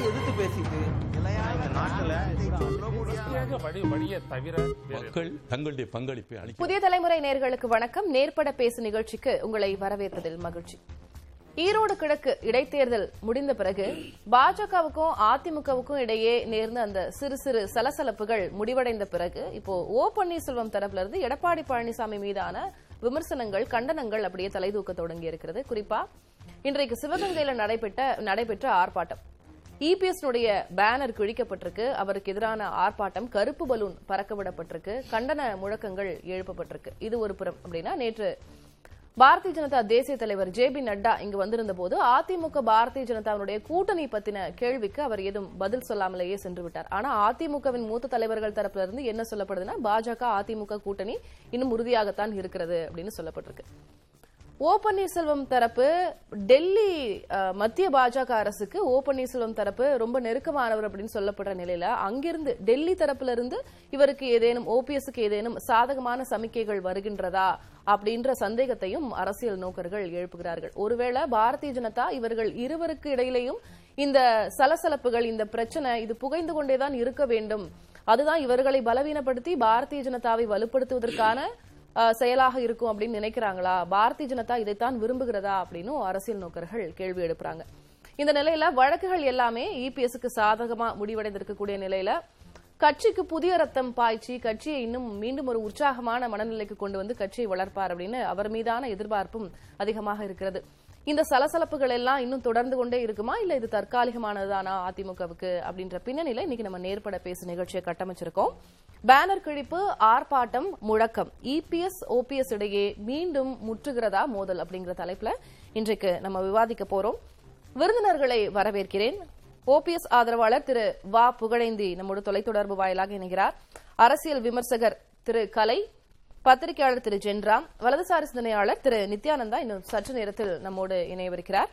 எதிர்த்து பேசிட்டு மக்கள் தங்களுடைய பங்களிப்பை அளிக்க புதிய தலைமுறை நேர்களுக்கு வணக்கம். நேர்பட பேசு நிகழ்ச்சிக்கு உங்களை வரவேற்பதில் மகிழ்ச்சி. ஈரோடு கிழக்கு இடைத்தேர்தல் முடிந்த பிறகு பாஜகவுக்கும் அதிமுகவுக்கும் இடையே நேர்ந்த அந்த சிறு சிறு சலசலப்புகள் முடிவடைந்த பிறகு இப்போ ஓ பன்னீர்செல்வம் தரப்புல இருந்து எடப்பாடி பழனிசாமி மீதான விமர்சனங்கள் கண்டனங்கள் அப்படியே தலைதூக்க தொடங்கி இருக்கிறது குறிப்பா இன்றைக்கு சிவகங்கையில நடைபெற்ற நடைபெற்ற ஆர்ப்பாட்டம். இபிஎஸ்னுடைய பேனர் கிழிக்கப்பட்டிருக்கு. அவருக்கு எதிரான ஆர்ப்பாட்டம் கருப்பு பலூன் பறக்க விடப்பட்டிருக்கு கண்டன முழக்கங்கள் எழுப்பப்பட்டிருக்கு. இது ஒரு புறம் அப்படின்னா நேற்று பாரதிய ஜனதா தேசிய தலைவர் ஜே பி நட்டா இங்கு வந்திருந்த போது அதிமுக பாரதிய ஜனதாவுடைய கூட்டணி பத்தின கேள்விக்கு அவர் ஏதும் பதில் சொல்லாமலேயே சென்று விட்டார். ஆனா அதிமுகவின் மூத்த தலைவர்கள் தரப்புல இருந்து என்ன சொல்லப்படுதுன்னா பாஜக அதிமுக கூட்டணி இன்னும் உறுதியாகத்தான் இருக்கிறது அப்படின்னு சொல்லப்பட்டிருக்கு. ஓ பன்னீர்செல்வம் தரப்பு டெல்லி மத்திய பாஜக அரசுக்கு ஓ பன்னீர்செல்வம் தரப்பு ரொம்ப நெருக்கமானவர் அப்படின்னு சொல்லப்படுற நிலையில அங்கிருந்து டெல்லி தரப்புல இருந்து இவருக்கு ஏதேனும் ஓபிஎஸ்க்கு ஏதேனும் சாதகமான சமிக்கைகள் வருகின்றதா அப்படின்ற சந்தேகத்தையும் அரசியல் நோக்கர்கள் எழுப்புகிறார்கள். ஒருவேளை பாரதிய ஜனதா இவர்கள் இருவருக்கு இடையிலையும் இந்த சலசலப்புகள் இந்த பிரச்சனை இது புகைந்து கொண்டேதான் இருக்க வேண்டும். அதுதான் இவர்களை பலவீனப்படுத்தி பாரதிய ஜனதாவை வலுப்படுத்துவதற்கான செயலாக இருக்கும் அப்படின்னு நினைக்கிறாங்களா? பாரதிய ஜனதா இதைத்தான் விரும்புகிறதா? அப்படின்னு அரசியல் நோக்கர்கள் கேள்வி எழுப்புறாங்க. இந்த நிலையில வழக்குகள் எல்லாமே இபிஎஸ்க்கு சாதகமா முடிவடைந்திருக்கக்கூடிய நிலையில கட்சிக்கு புதிய ரத்தம் பாய்ச்சி கட்சியை இன்னும் மீண்டும் ஒரு உற்சாகமான மனநிலைக்கு கொண்டு வந்து கட்சியை வளர்ப்பார் அப்படின்னு அவர் மீதான எதிர்பார்ப்பும் அதிகமாக இருக்கிறது. இந்த சலசலப்புகள் எல்லாம் இன்னும் தொடர்ந்து கொண்டே இருக்குமா? இல்ல இது தற்காலிகமானதுதானா அதிமுகவுக்கு அப்படின்ற பின்னணியில இன்னைக்கு நம்ம நேர்பட பேசு நிகழ்ச்சியை கட்டமைச்சிருக்கோம். பேனர் கிழிப்பு ஆர்ப்பாட்டம் முழக்கம். இபிஎஸ் ஓபிஎஸ் இடையே மீண்டும் முற்றுகிறதா மோதல் அப்படிங்கிற தலைப்புல இன்றைக்கு நம்ம விவாதிக்க போறோம். விருந்தினர்களை வரவேற்கிறேன். ஓபிஎஸ் ஆதரவாளர் திரு வா புகழேந்தி நம்மோடு தொலைத்தொடர்பு வாயிலாக இணைகிறார். அரசியல் விமர்சகர் திரு கலை பத்திரிகையாளர் திரு ஜென்ராம் வலதுசாரி சிந்தனையாளர் திரு நித்யானந்தா இன்னும் சற்று நேரத்தில் நம்மோடு இணையவிருக்கிறார்.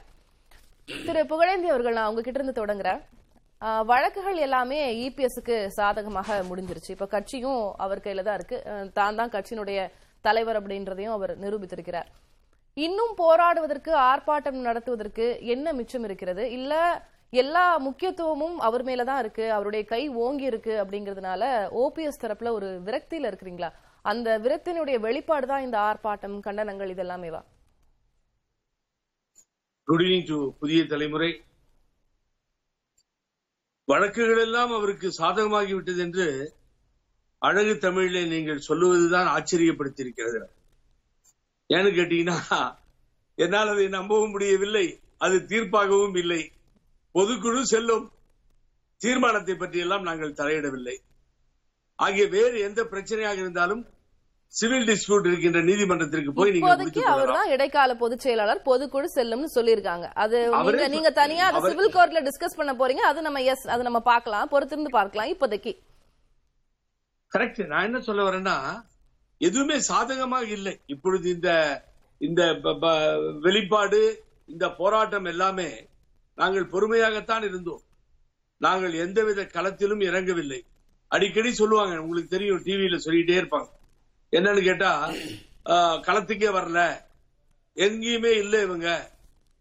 திரு புகழேந்தி அவர்கள் நான் உங்ககிட்ட இருந்து தொடங்குறேன். வழக்குகள் எல்லாமே இபிஎஸ்க்கு சாதகமாக முடிஞ்சிருச்சு. இப்ப கட்சியும் அவர் கையில தான் இருக்கு. தான் தான் கட்சியினுடைய தலைவர் அப்படின்றதையும் அவர் நிரூபித்திருக்கிறார். இன்னும் போராடுவதற்கு ஆர்ப்பாட்டம் நடத்துவதற்கு என்ன மிச்சம் இருக்கிறது? இல்ல எல்லா முக்கியத்துவமும் அவர் மேலதான் இருக்கு. அவருடைய கை ஓங்கி இருக்கு அப்படிங்கறதுனால ஓபிஎஸ் தரப்புல ஒரு விரக்தியில இருக்கிறீங்களா? அந்த விரத்தினுடைய வெளிப்பாடு தான் இந்த ஆர்ப்பாட்டம் கண்டனங்கள் இதெல்லாமே வா புதிய தலைமுறை. வழக்குகள் எல்லாம் அவருக்கு சாதகமாகிவிட்டது என்று அழகு தமிழிலே நீங்கள் சொல்லுவதுதான் ஆச்சரியப்படுத்தியிருக்கிறது. ஏன்னு கேட்டீங்கன்னா என்னால் அதை நம்பவும் முடியவில்லை அது தீர்ப்பாகவும் இல்லை. பொதுக்குழு செல்லும். தீர்மானத்தை பற்றியெல்லாம் நாங்கள் தலையிடவில்லை. ஆகிய வேறு எந்த பிரச்சனையாக இருந்தாலும் சிவில் டிஸ்பியூட் இருக்கின்ற நீதிமன்றத்திற்கு போய் நீங்க இப்போதைக்கு அவர் தான் இடைக்கால பொதுச் செயலாளர் பொதுக்குழு செல்லும்னு சொல்லியிருக்காங்க. அது நீங்க நீங்க தனியா அதை சிவில் கோர்ட்ல டிஸ்கஸ் பண்ண போறீங்க. அது நம்ம எஸ் அது நம்ம பார்க்கலாம். பொறுத்திருந்து பார்க்கலாம் இப்போதைக்கு. கரெக்ட் நான் என்ன சொல்ல வரேன்னா எதுவுமே சாதகமாக இல்லை. இப்பொழுது இந்த இந்த வெளிப்பாடு இந்த போராட்டம் எல்லாமே நாங்கள் பொறுமையாகத்தான் இருந்தோம். நாங்கள் எந்தவித களத்திலும் இறங்கவில்லை. அடிக்கடி சொல்லுவாங்க உங்களுக்கு தெரியும் டிவியில சொல்லிட்டே இருப்பாங்க. என்னன்னு கேட்டா ஆஹ், களத்துக்கே வரல. எங்கேயுமே இல்லை இவங்க.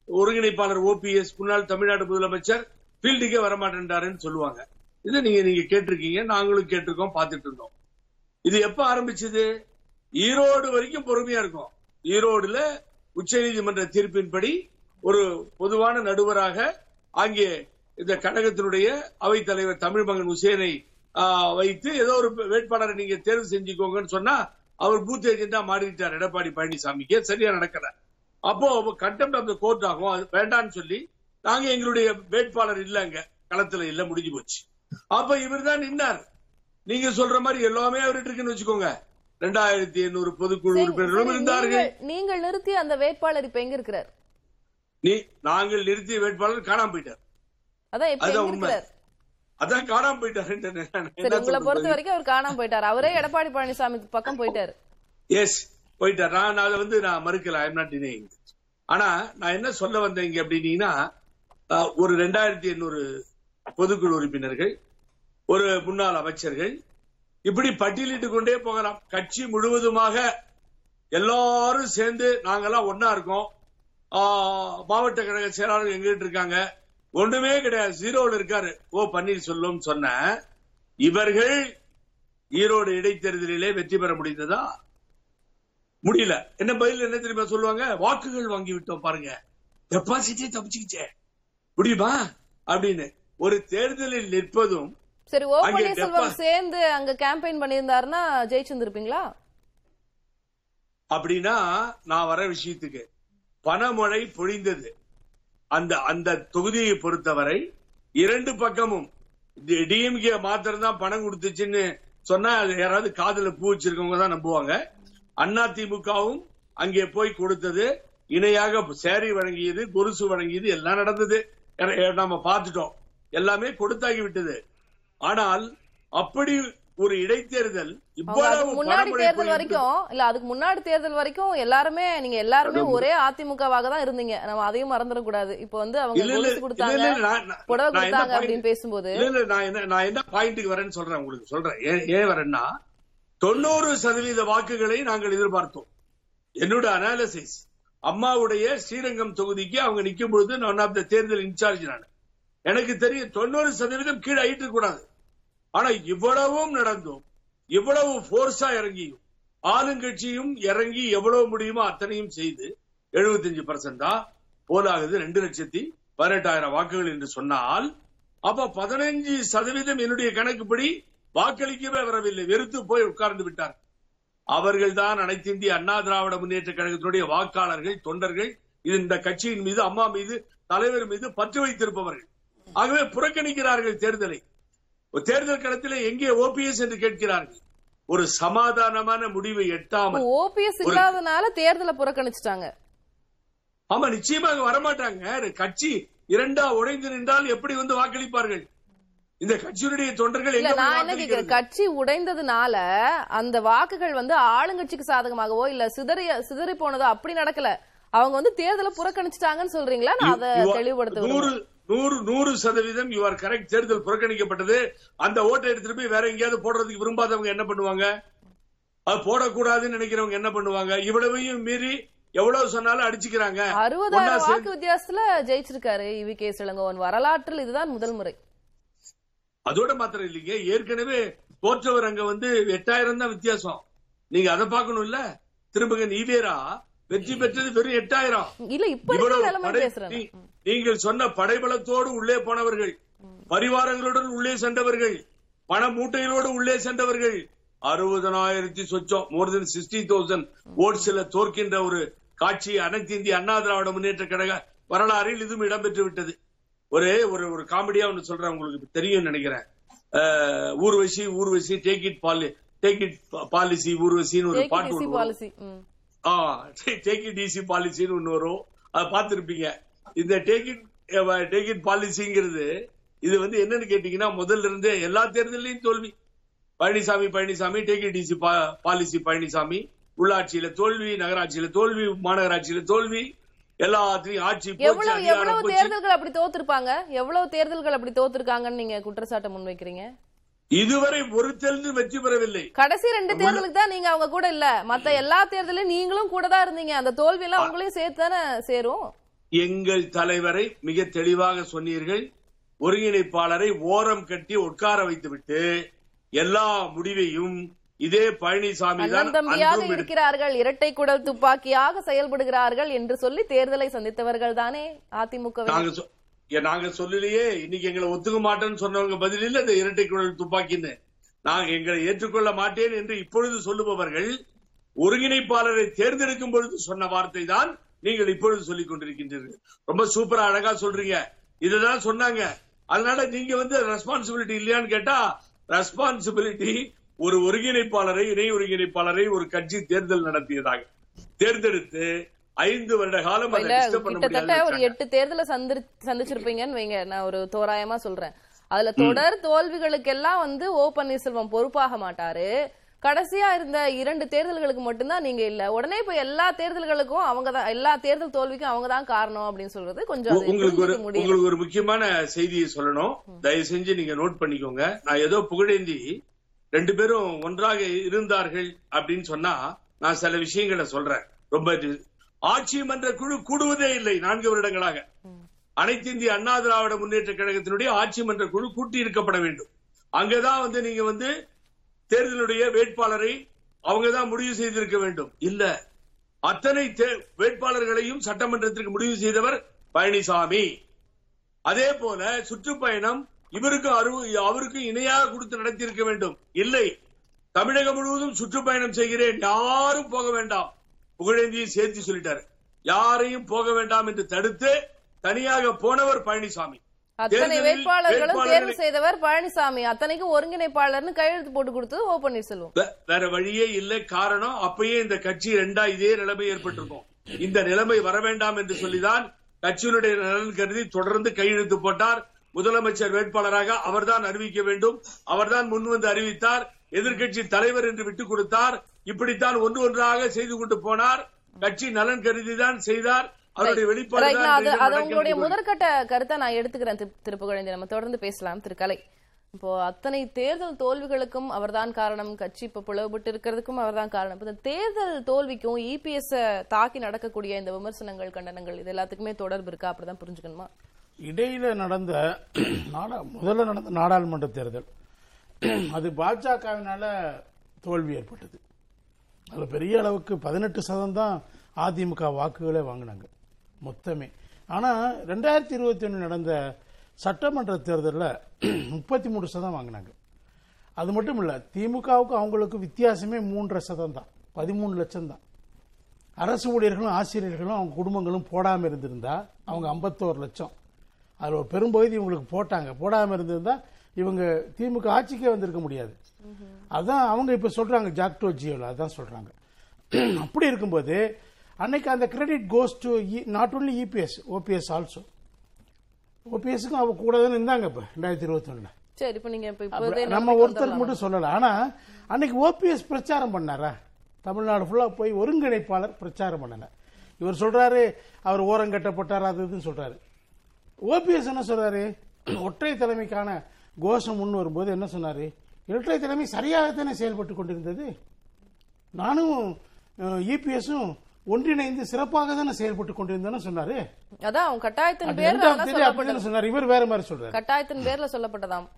ஒருங்கிணைப்பாளர் ஓபிஎஸ் முன்னாள் தமிழ்நாடு முதலமைச்சர் ஃபீல்டுக்கே வரமாட்டேன்றாருன்னு சொல்லுவாங்க. இதை நீங்க நீங்க கேட்டிருக்கீங்க நாங்களும் கேட்டிருக்கோம் பார்த்துட்டு இருந்தோம். இது எப்ப ஆரம்பிச்சது? ஈரோடு வரைக்கும் பொறுமையா இருக்கும். ஈரோடுல உச்சநீதிமன்ற தீர்ப்பின்படி ஒரு பொதுவான நடுவராக அங்கே இந்த கழகத்தினுடைய அவைத் தலைவர் தமிழ் மகன் உசேனை வைத்து ஏதோ ஒரு வேட்பாளரை நீங்க தேர்வு செஞ்சுக்கோங்கன்னு சொன்னா அவர் பூத் ஏஜென்டா மாறிட்டார் எடப்பாடி பழனிசாமிக்கு சரியா நடக்கல? அப்போ கண்டெம்ட் ஆஃப் த கோர்ட் ஆகும். அது வேண்டாம்னு சொல்லி நாங்க எங்களுடைய வேட்பாளர் இல்லங்க களத்துல இல்ல முடிஞ்சு போச்சு. அப்ப இவர் தான் நின்னார். நீங்க சொல்ற மாதிரி எல்லாமே அவர்கிட்ட இருக்குன்னு வச்சுக்கோங்க. ரெண்டாயிரத்தி எண்ணூறு பொதுக்குழு உறுப்பினர்களும் இருந்தார்கள். நீங்கள்- நிறுத்திய அந்த வேட்பாளர் இப்ப எங்க இருக்கிறார்? நீ நாங்கள் நிறுத்திய வேட்பாளர் காணாம போயிட்டார். அதான் உண்மை. அதான் காணாம போயிட்டார் உங்களை பொறுத்த வரைக்கும் அவர் காணாம போயிட்டார். அவரே எடப்பாடி பழனிசாமி பக்கம் போயிட்டாரு. எஸ் போயிட்டார். நான் அதை வந்து நான் மறுக்கல. ஐம் நாட் டினைங் ஆனா நான் என்ன சொல்ல வந்தேன் இங்க அப்படின்னீங்கன்னா ஒரு ரெண்டாயிரத்தி எண்ணூறு பொதுக்குழு உறுப்பினர்கள் ஒரு முன்னாள் அமைச்சர்கள் இப்படி பட்டியலிட்டு கொண்டே போகலாம். கட்சி முழுவதுமாக எல்லாரும் சேர்ந்து நாங்கெல்லாம் ஒன்னா இருக்கோம். மாவட்ட கழக செயலாளர் எங்கிட்ட இருக்காங்க. ஒண்ணுமே கிடையாது. ஜீரோல இருக்காரு. ஓ பன்னீர்செல்வம் சொன்ன இவர்கள் ஈரோடு இடைத்தேர்தலிலே வெற்றி பெற முடிந்ததா? முடியல. என்ன பதில் என்ன தெரியுமா சொல்லுவாங்க? வாக்குகள் வாங்கி விட்டோம் பாருங்க. டெபாசிட்டே தப்பிச்சுக்கிச்சே. முடியுமா? அப்படின்னு. ஒரு தேர்தலில் நிற்பதும் சரி ஓ பன்னீர்செல்வம் சேர்ந்து அங்க கேம்பெயின் பண்ணியிருந்தாருன்னா ஜெயிச்சிருந்திருப்பீங்களா? அப்படின்னா நான் வர விஷயத்துக்கு பணமழை பொழிந்தது. அந்த அந்த தொகுதியை பொறுத்தவரை இரண்டு பக்கமும் டிஎம்கே மாத்திரம் தான் பணம் கொடுத்துச்சுன்னு சொன்னா யாராவது காதல பூ வச்சிருக்கவங்க தான் நம்புவாங்க. அண்ணா திமுகவும் அங்கே போய் கொடுத்தது இணையாக சேரி வழங்கியது கொலுசு வழங்கியது எல்லாம் நடந்தது. நாம பார்த்துட்டோம். எல்லாமே கொடுத்தாகி விட்டது. ஆனால் அப்படி ஒரு இடைத்தேர்தல் முன்னாடி தேர்தல். வரைக்கும் இல்ல அதுக்கு முன்னாடி தேர்தல் வரைக்கும் எல்லாருமே நீங்க எல்லாருமே ஒரே அதிமுகவாக தான் இருந்தீங்க. நம்ம அதையும் மறந்துடக்கூடாது. இப்போ வந்து அவங்க கொடுத்தாங்க புடவை அப்படின்னு பேசும்போது. இல்ல, நான் என்ன நான் என்ன பாயிண்ட்டுக்கு வரேன்னு சொல்றேன் உங்களுக்கு சொல்றேன். ஏன் ஏன் வரேன்னா தொண்ணூறு சதவீத வாக்குகளை நாங்கள் எதிர்பார்த்தோம். என்னோட அனாலிசிஸ் அம்மாவுடைய ஸ்ரீரங்கம் தொகுதிக்கு அவங்க நிக்கும் பொழுது நான் ஆஃப் த தேர்தல் இன்சார்ஜ் நான். எனக்கு தெரியும் தொண்ணூறு சதவீதம் கீழே ஆயிட்டு கூடாது. ஆனா இவ்வளவும் நடந்தும். இவ்வளவு போர்ஸா இறங்கியும் ஆளுங்கட்சியும் இறங்கி எவ்வளவு முடியுமோ அத்தனையும் செய்து 75% பர்சன்டா போலாகுது. ரெண்டு லட்சத்தி பதினெட்டாயிரம் வாக்குகள் என்று சொன்னால் அப்ப பதினஞ்சு சதவீதம் என்னுடைய கணக்குப்படி வாக்களிக்கவே வரவில்லை. வெறுத்து போய் உட்கார்ந்து விட்டார். அவர்கள் தான் அனைத்து இந்திய அண்ணா திராவிட முன்னேற்ற கழகத்தினுடைய வாக்காளர்கள் தொண்டர்கள் இது இந்த கட்சியின் மீது அம்மா மீது தலைவர் மீது பற்று வைத்திருப்பவர்கள். ஆகவே புறக்கணிக்கிறார்கள் தேர்தலை. தேர்தல் களத்திலே எங்கே ஓபிஎஸ் என்று கேட்கிறார்கள்? ஒரு சமாதானமான முடிவை எட்டாமல் ஓபிஎஸ் இல்லாதனால தேர்தலை புறக்கணிச்சுட்டாங்க. ஆமா நிச்சயமாக வரமாட்டாங்க. கட்சி இரண்டா உடைந்து நின்றால் எப்படி வந்து வாக்களிப்பார்கள்? இந்த கட்சியினுடைய தொண்டர்கள் இல்ல நான் என்ன கேக்குறேன்? கட்சி உடைந்ததுனால அந்த வாக்குகள் வந்து ஆளுங்கட்சிக்கு சாதகமாகவோ இல்ல சிதறி சிதறி போனதோ அப்படி நடக்கல. அவங்க வந்து தேர்தலை புறக்கணிச்சுட்டாங்கன்னு சொல்றீங்களா? நான் அதை தெளிவுபடுத்த நூறு. நூறு சதவீதம் யூ ஆர் கரெக்ட் தேர்தல் புறக்கணிக்கப்பட்டது. அந்த ஓட்டை எடுத்துட்டு போய் வேற எங்கேயாவது போடுறதுக்கு விரும்பாதவங்க என்ன பண்ணுவாங்க? அது போடக்கூடாதுன்னு நினைக்கிறவங்க என்ன பண்ணுவாங்க? இவ்வளவையும் மீறி எவ்வளவு சொன்னாலும் அடிச்சுக்கிறாங்க. அறுபதாயிரம் வாக்கு வித்தியாசத்துல ஜெயிச்சிருக்காரு இவி கே இளங்கோவன் வரலாற்றில் இதுதான் முதல் முறை. அதோட மாத்திரம் இல்லைங்க. ஏற்கனவே தோற்றவர் அங்க வந்து எட்டாயிரம் தான் வித்தியாசம். நீங்க அதை பார்க்கணும் இல்ல திரும்பங்க ஈவேரா வெற்றி பெற்றது வெறும் எட்டாயிரம். இல்ல இப்ப நிலைமை பேசுறேன் நீங்கள் சொன்ன படைபலத்தோடு உள்ளே போனவர்கள் பரிவாரங்களுடன் உள்ளே சென்றவர்கள் பண மூட்டைகளோடு உள்ளே சென்றவர்கள் அறுபதனாயிரத்தி சொச்சம் மோர் தென் சிக்ஸ்டி தௌசண்ட் ஓட்ஸ்ல தோற்கின்ற ஒரு காட்சி அனைத்து இந்திய அண்ணா திராவிட முன்னேற்ற கழக வரலாறில் இதுவும் இடம்பெற்று விட்டது. ஒரே ஒரு ஒரு காமெடியா ஒன்று சொல்றேன் உங்களுக்கு தெரியும் நினைக்கிறேன். Urvashi Urvashi take it poly take it policy ஊர்வசின்னு ஒரு பாட்டு ஒன்று டேக் இட் ஈஸி பாலிசின்னு ஒன்று வரும். அதை பார்த்துருப்பீங்க. இந்த டேக் இட் டேக் இட் பாலிசிங்கிறது இது வந்து என்னன்னு கேட்டீங்கன்னா முதல்ல இருந்தே எல்லா தேர்தலையும் தோல்வி. Palaniswami Palaniswami take it easy policy Palaniswami. உள்ளாட்சியில தோல்வி நகராட்சியில தோல்வி மாநகராட்சியில தோல்வி. எல்லாத்தையும் ஆட்சி எவ்வளவு எவ்வளவு தேர்தல்கள் அப்படி தோத்துருப்பாங்க? எவ்வளவு தேர்தல்கள் அப்படி தோத்துருக்காங்கன்னு நீங்க குற்றச்சாட்டை முன்வைக்கிறீங்க? இதுவரை ஒரு தேர்தல் வெற்றி பெறவில்லை. கடைசி ரெண்டு தேர்தலுக்கு தான் நீங்க அவங்க கூட இல்ல. மத்த எல்லா தேர்தலையும் நீங்களும் கூட தான் இருந்தீங்க. அந்த தோல்வி எல்லாம் உங்களையும் சேர்த்து தானே சேரும்? எங்கள் தலைவரை மிக தெளிவாக சொன்னீர்கள். ஒருங்கிணைப்பாளரை ஓரம் கட்டி உட்கார வைத்துவிட்டு எல்லா முடிவையும் இதே பழனிசாமி இருக்கிறார்கள். இரட்டை குடல் துப்பாக்கியாக செயல்படுகிறார்கள் என்று சொல்லி தேர்தலை சந்தித்தவர்கள் தானே அதிமுக நாங்க சொல்லலையே. இன்னைக்கு எங்களை ஒத்துக்க மாட்டேன்னு சொன்னவங்க பதில் இல்ல இந்த இரட்டை குழல் துப்பாக்கின்னு. நாங்க எங்களை ஏற்றுக்கொள்ள மாட்டேன் என்று இப்பொழுது சொல்லுபவர்கள் ஒருங்கிணைப்பாளரை தேர்ந்தெடுக்கும் பொழுது சொன்ன வார்த்தை தான் நீங்கள் இப்பொழுது சொல்லிக் கொண்டிருக்கின்றீர்கள். ரொம்ப சூப்பரா அழகா சொல்றீங்க. இதுதான் சொன்னாங்க. அதனால நீங்க வந்து ரெஸ்பான்சிபிலிட்டி இல்லையான்னு கேட்டா ரெஸ்பான்சிபிலிட்டி ஒரு ஒருங்கிணைப்பாளரை இணை ஒருங்கிணைப்பாளரை ஒரு கட்சி தேர்தல் நடத்தியதாக. தேர்ந்தெடுத்து ஐந்து வருட காலம் கிட்டத்தட்ட ஒரு எட்டு தேர்தலை சந்திச்சிருப்பீங்கன்னு வைங்க. நான் ஒரு தோராயமா சொல்றேன். அதுல தொடர் தோல்விகளுக்கெல்லாம் வந்து ஓ பன்னீர்செல்வம் பொறுப்பாக மாட்டாரு. கடைசியா இருந்த இரண்டு தேர்தல்களுக்கு மட்டும்தான் நீங்க இல்ல. உடனே இப்ப எல்லா தேர்தல்களுக்கும் அவங்க தான் எல்லா தேர்தல் தோல்விக்கும் அவங்க தான் காரணம் அப்படின்னு சொல்றது கொஞ்சம் உங்களுக்கு ஒரு உங்களுக்கு ஒரு முக்கியமான செய்தியை சொல்லணும். தயவு செஞ்சு நீங்க நோட் பண்ணிக்கோங்க. நான் ஏதோ புகழேந்தி ரெண்டு பேரும் ஒன்றாக இருந்தார்கள் அப்படின்னு சொன்னா நான் சில விஷயங்களை சொல்றேன். ரொம்ப ஆட்சி மன்ற குழு கூடுவதே இல்லை நான்கு வருடங்களாக. அனைத்து இந்திய அண்ணா திராவிட முன்னேற்ற கழகத்தினுடைய ஆட்சி மன்ற குழு கூட்டி இருக்கப்பட வேண்டும். அங்கதான் வந்து நீங்க வந்து தேர்தலுடைய வேட்பாளரை அவங்க தான் முடிவு செய்திருக்க வேண்டும். இல்ல அத்தனை வேட்பாளர்களையும் சட்டமன்றத்திற்கு முடிவு செய்தவர் பழனிசாமி. அதே போல சுற்றுப்பயணம் இவருக்கு அரு- அவருக்கு இணையாக கொடுத்து நடத்தியிருக்க வேண்டும். இல்லை தமிழகம் முழுவதும் சுற்றுப்பயணம் செய்கிறேன். யாரும் போக வேண்டாம். புகழேந்தியை சேர்த்து சொல்லிட்டாரு. யாரையும் போக வேண்டாம் என்று தடுத்து தனியாக போனவர் பழனிசாமி. அத்தனை வேட்பாளர்களும் தேர்வு செய்தவர் பழனிசாமி. அத்தனைக்கும் ஒருங்கிணைப்பாளர்னு கையெழுத்து போட்டு கொடுத்தது ஓ பன்னீர்செல்வம். வேற வழியே இல்லை. காரணம் அப்பயே இந்த கட்சி ரெண்டா இதே நிலைமை ஏற்பட்டிருக்கும். இந்த நிலைமை வர வேண்டாம் என்று சொல்லிதான் கட்சியினுடைய நலன் கருதி தொடர்ந்து கையெழுத்து போட்டார். முதலமைச்சர் வேட்பாளராக அவர்தான் அறிவிக்க வேண்டும். அவர்தான் முன் வந்து அறிவித்தார். எதிர்க்கட்சி தலைவர் என்று விட்டுக் கொடுத்தார். இப்படித்தான் ஒன்று ஒன்றாக செய்து கொண்டு போனார். கட்சி நலன் கருதி தான் செய்தார். அது. உங்களுடைய முதற்கட்ட கருத்தை நான் எடுத்துக்கிறேன் திரு- திரு புகழேந்தி நம்ம தொடர்ந்து பேசலாம் திரு கலை இப்போ அத்தனை தேர்தல் தோல்விகளுக்கும் அவர்தான் காரணம். கட்சி இப்ப பிளவுபட்டு இருக்கிறதுக்கும் அவர்தான் காரணம். இப்ப இந்த தேர்தல் தோல்விக்கும் இபிஎஸ் தாக்கி நடக்கக்கூடிய இந்த விமர்சனங்கள் கண்டனங்கள் இது எல்லாத்துக்குமே தொடர்பு இருக்கா? அப்படிதான் புரிஞ்சுக்கணுமா? இடையில நடந்த நாடா முதல்ல நடந்த நாடாளுமன்ற தேர்தல். அது பாஜகவினால தோல்வி ஏற்பட்டது. அதுல பெரிய அளவுக்கு பதினெட்டு சதம் தான் அதிமுக வாக்குகளே வாங்கினாங்க. மொத்தமே. ஆனா ரெண்டாயிரத்தி இருபத்தி ஒன்று நடந்த சட்டமன்ற தேர்தலில் முப்பத்தி மூணு சதம் வாங்கினாங்க. அது மட்டும் இல்ல திமுகவுக்கும் அவங்களுக்கு வித்தியாசமே மூன்றரை சதம் தான். பதிமூணு லட்சம் தான். அரசு ஊழியர்களும் ஆசிரியர்களும் அவங்க குடும்பங்களும் போடாம இருந்திருந்தா அவங்க 51 லட்சம். அதுல ஒரு பெரும்பகுதி இவங்களுக்கு போட்டாங்க. போடாம இருந்திருந்தா இவங்க திமுக ஆட்சிக்கே வந்திருக்க முடியாது. அதான் அவங்க இப்ப சொல்றாங்க ஜாக்டோ ஜியோல. அதான் சொல்றாங்க. அப்படி இருக்கும்போது அன்னைக்கு அந்த credit goes to not only EPS OPS also ஓபிஎஸ்க்கும் அவங்க கூட தானே இருந்தாங்க இப்ப ரெண்டாயிரத்தி இருபத்தி சரி இப்ப நீங்க நம்ம ஒருத்தருக்கு மட்டும் சொல்லல. ஆனா அன்னைக்கு ஓபிஎஸ் பிரச்சாரம் பண்ணாரா? தமிழ்நாடு ஃபுல்லா போய் ஒருங்கிணைப்பாளர் பிரச்சாரம் பண்ணல. இவர் சொல்றாரு அவர் ஓரம் கட்டப்பட்டார் அது இதுன்னு சொல்றாரு. ஓபிஎஸ் என்ன சொல்றாரு? ஒற்றை தலைமைக்கான கோஷம் முன் வரும்போது என்ன சொன்னாரு? இரட்டை தலைமை சரியாகத்தானே செயல்பட்டு கொண்டிருந்தது? நானும் இபிஎஸும் ஒன்றிணைந்து சிறப்பாக தானே செயல்பட்டு கொண்டிருந்தேன்னு சொன்னாரு? அதான் கட்டாயத்தின் பேர்ல சொன்னாரு. இவர் வேற மாதிரி சொல்றாரு. கட்டாயத்தின் பேர்ல சொல்லப்பட்டதாம்.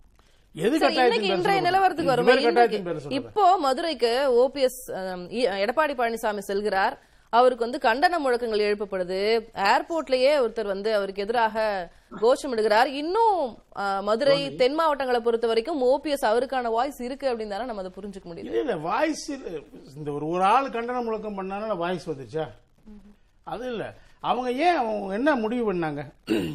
இன்றைய? நிலவரத்துக்கு சொல்றாரு. இப்போ மதுரைக்கு ஓபிஎஸ் எடப்பாடி பழனிசாமி செல்கிறார். அவருக்கு வந்து கண்டன முழக்கங்கள் எழுப்பப்படுது. ஏர்போர்ட்லயே ஒருத்தர் வந்து அவருக்கு எதிராக கோஷமிடுகிறார். இன்னும் மதுரை தென். மாவட்டங்களை பொறுத்த வரைக்கும் ஓபிஎஸ் அவருக்கான வாய்ஸ் இருக்கு அப்படின்னு தானே நம்ம அதை புரிஞ்சுக்க முடியுது. இல்ல வாய்ஸ் இந்த ஒரு ஒரு ஆள் கண்டன முழக்கம் பண்ணாலும் வாய்ஸ் வந்துச்சா? அது இல்ல. அவங்க ஏன் அவங்க என்ன முடிவு பண்ணாங்க?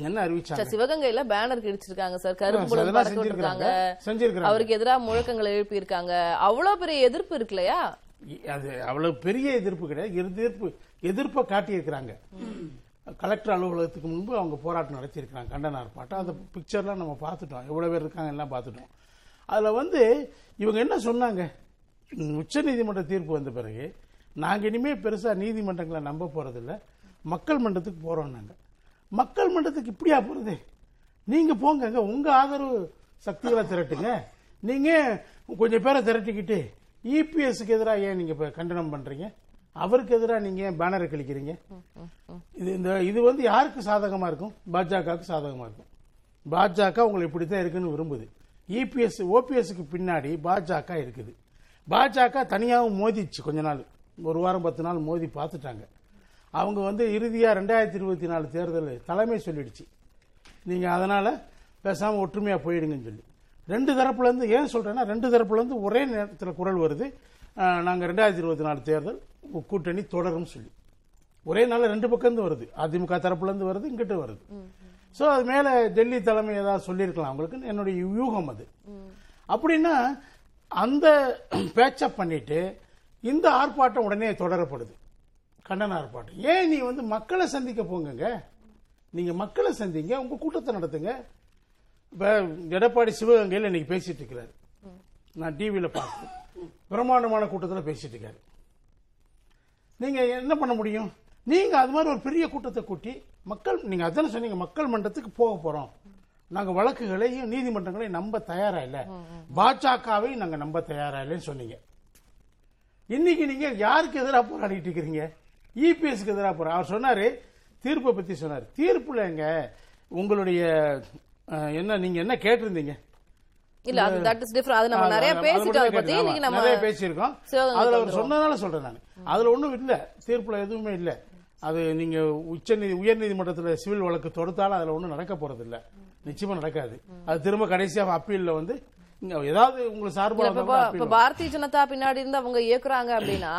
என்ன அறிவிச்சாங்க? சிவகங்கையில பேனர் கிழிச்சிருக்காங்க சார். செஞ்சிருக்கிறாங்க. செஞ்சிருக்கிறாங்க. அவருக்கு எதிராக முழக்கங்களை எழுப்பி இருக்காங்க அவ்வளவு பெரிய எதிர்ப்பு இருக்கு இல்லையா அது அவ்வளவு பெரிய எதிர்ப்பு கிடையாது. எதிர்ப்பு எதிர்ப்பை காட்டியிருக்கிறாங்க. கலெக்டர் அலுவலகத்துக்கு முன்பு அவங்க போராட்டம் நடத்தியிருக்கிறாங்க. கண்டன ஆர்ப்பாட்டம். அந்த பிக்சர்லாம் நம்ம பார்த்துட்டோம். எவ்வளோ பேர் இருக்காங்க எல்லாம் பார்த்துட்டோம். அதில் வந்து இவங்க என்ன சொன்னாங்க? உச்ச நீதிமன்ற தீர்ப்பு வந்த பிறகு நாங்கள் இனிமேல் பெருசாக நீதிமன்றங்களை நம்ப போகிறதில்ல மக்கள் மன்றத்துக்கு போகிறோம் நாங்கள் மக்கள் மன்றத்துக்கு இப்படியா போகிறது நீங்கள் போங்கங்க. உங்கள் ஆதரவு சக்திகளை திரட்டுங்க. நீங்கள் கொஞ்சம் பேரை திரட்டிக்கிட்டு இபிஎஸ்க்கு எதிராக ஏன் நீங்க இப்ப கண்டனம் பண்றீங்க? அவருக்கு எதிராக நீங்க ஏன் பேனரை கிழிக்கிறீங்க? இது இந்த இது வந்து யாருக்கு சாதகமா இருக்கும்? பாஜகவுக்கு சாதகமா இருக்கும். பாஜக உங்களை இப்படித்தான் இருக்குன்னு விரும்புது. இபிஎஸ் ஓபிஎஸ்க்கு பின்னாடி பாஜக இருக்குது. பாஜக தனியாகவும் மோதிச்சு கொஞ்ச நாள் ஒரு வாரம் பத்து நாள் மோதி பார்த்துட்டாங்க. அவங்க வந்து இறுதியாக ரெண்டாயிரத்தி இருபத்தி நாலு தேர்தல் தலைமை சொல்லிடுச்சு. நீங்கள் அதனால் பேசாமல் ஒற்றுமையாக போயிடுங்கன்னு சொல்லி. ரெண்டு தரப்புலேருந்து ஏன் சொல்கிறேன்னா ரெண்டு தரப்புலேருந்து ஒரே நேரத்தில் குரல் வருது. நாங்கள் ரெண்டாயிரத்தி இருபத்தி நாலு தேர்தல் கூட்டணி தொடரும் சொல்லி. ஒரே நாள் ரெண்டு பக்கம் இருந்து வருது. அதிமுக தரப்புலேருந்து வருது இங்கிட்ட வருது. ஸோ அது மேலே டெல்லி தலைமை ஏதாவது சொல்லியிருக்கலாம். அவங்களுக்கு என்னுடைய யூகம் அது. அப்படின்னா அந்த பேச்சப் பண்ணிட்டு இந்த ஆர்ப்பாட்டம் உடனே தொடரப்படுது. கண்டன ஆர்ப்பாட்டம். ஏன் நீ வந்து மக்களை சந்திக்க போங்க நீங்க மக்களை சந்திங்க உங்க கூட்டத்தை நடத்துங்க. இப்போ எடப்பாடி சிவகங்கையில் இன்னைக்கு பேசிட்டு இருக்கிறார். நான் டிவியில் பார்த்தேன். பிரம்மாண்டமான கூட்டத்தில் பேசிட்டு இருக்காரு. நீங்க என்ன பண்ண முடியும்? நீங்க அது மாதிரி ஒரு பெரிய கூட்டத்தை கூட்டி மக்கள் நீங்க அதான சொன்னீங்க மக்கள் மன்றத்துக்கு போக போறோம். நாங்க வழக்குகளையும் நீதிமன்றங்களையும் நம்ப தயாரா இல்ல. பாஜகவையும் நாங்க நம்ப தயாரா இல்லைன்னு சொன்னீங்க. இன்னைக்கு நீங்க யாருக்கு எதிராக போராடிட்டு இருக்கிறீங்க? இபிஎஸ்க்கு எதிராக போறேன் அவர் சொன்னாரு தீர்ப்பை பத்தி சொன்னார். தீர்ப்புல எங்க உங்களுடைய என்ன நீங்க என்ன கேட்டிருந்தீங்க? இல்ல அது தட் இஸ் டிஃபரண்ட் அது நம்ம நிறைய பேசிட்டோம் அதை பத்தி. ஆமா, நம்ம நிறைய பேசியிருக்கோம். அதுல அவர். சொன்னதால சொல்றேன் நான். அதுல ஒண்ணும் இல்ல. தீர்ப்புல எதுவுமே இல்ல. அது நீங்க உச்ச நீதி உயர் நீதிமன்றத்துல சிவில் வழக்கு தொடுத்தாலும் அதுல ஒண்ணும் நடக்க போறது இல்ல நிச்சயமா நடக்காது. அது திரும்ப கடைசியா அப்பீல்ல வந்து ஏதாவது உங்களுக்கு சார்பாக பாரதிய ஜனதா பின்னாடி இருந்து அவங்க இயக்குறாங்க அப்படின்னா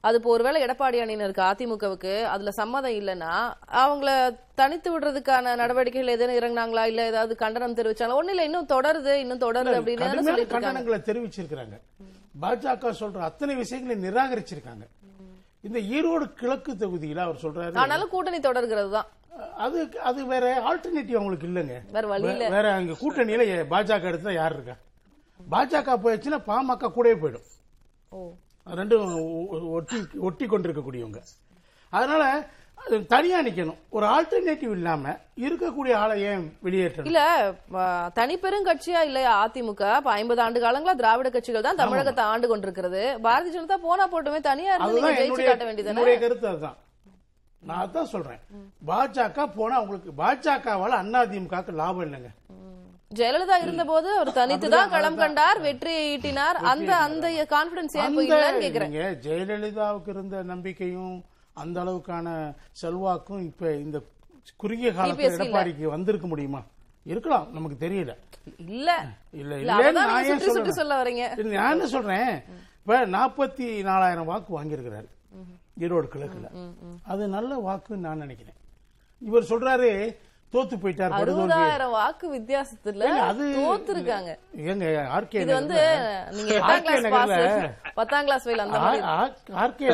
அது இப்போ ஒருவேளை எடப்பாடி அணியினருக்கு அதிமுகவுக்கு அதுல சம்மதம் இல்லைன்னா அவங்கள தனித்து விடுறதுக்கான நடவடிக்கைகள் எதுவும் இறங்குனாங்களா? இல்ல ஏதாவது கண்டனம் தெரிவிச்சாங்களா? ஒண்ணு இல்ல இன்னும் தொடருது இன்னும் தொடருது அப்படின்னு கண்டனங்களை தெரிவிச்சிருக்கிறாங்க. பாஜக சொல்ற அத்தனை விஷயங்களை நிராகரிச்சிருக்காங்க. இந்த ஈரோடு கிழக்கு தொகுதியில அவர் சொல்றாரு. ஆனாலும் கூட்டணி தொடர்கிறது தான். அது அது வேற ஆல்டர்னேட்டிவ் அவங்களுக்கு இல்லைங்க. வேற வழி இல்ல. வே- வேற அங்க கூட்டணியில பாஜக இடத்துல யார் இருக்கா? பாஜக போயிடுச்சுன்னா பாமக கூடவே போயிடும். ஓ. ரெண்டும் ஒட்டி ஒட்டி கொண்டிருக்கக்கூடியவங்க. அதனால அது தனியா நிக்கணும். ஒரு ஆல்டர்னேட்டிவ் இல்லாம இருக்கக்கூடிய ஆளை ஏன் வெளியேற்றணும்? இல்ல தனிப்பெரும் கட்சியா இல்லையா அதிமுக? ஐம்பது ஆண்டு காலங்களா திராவிட கட்சிகள் தான் தமிழகத்தை ஆண்டு கொண்டிருக்கிறது. பாரதிய ஜனதா போனா போட்டுமே தனியா இருந்து ஜெயிச்சு காட்ட என்னுடைய கருத்து அதுதான். நான் அதான் சொல்றேன். பாஜக போனா உங்களுக்கு பாஜகவால அதிமுக லாபம் இல்லைங்க. ஜெயலலிதா இருந்தபோது அவர் தனித்து தான் களம் கண்டார் வெற்றியை ஈட்டினார். அந்த அந்த கான்பிடன்ஸ் ஏன் கேக்குறேன் ஜெயலலிதாவுக்கு இருந்த நம்பிக்கையும் அந்த அளவுக்கான செல்வாக்கும் இப்ப இந்த குறுகிய காலத்துல. எடப்பாடிக்கு வந்திருக்க முடியுமா? இருக்கலாம் நமக்கு தெரியல. இல்ல. இல்ல இல்ல? சொல்ல வரீங்க. நான் என்ன சொல்றேன்? இப்ப நாற்பத்தி நாலாயிரம் வாக்கு வாங்கியிருக்கிறாரு. ஈரோடு கிழக்குல. அது நல்ல வாக்குன்னு நான் நினைக்கிறேன். இவர் சொல்றாரு தோத்து போயிட்டார் அறுபதாயிரம் வாக்கு வித்தியாசத்துல அது- தோத்து இருக்காங்க ஏங்க ஆர்கே இது வந்து நீங்க எட்டாம் கிளாஸ் பாஸ் பத்தாம் கிளாஸ் ஃபெயில் அந்த ஆர்கே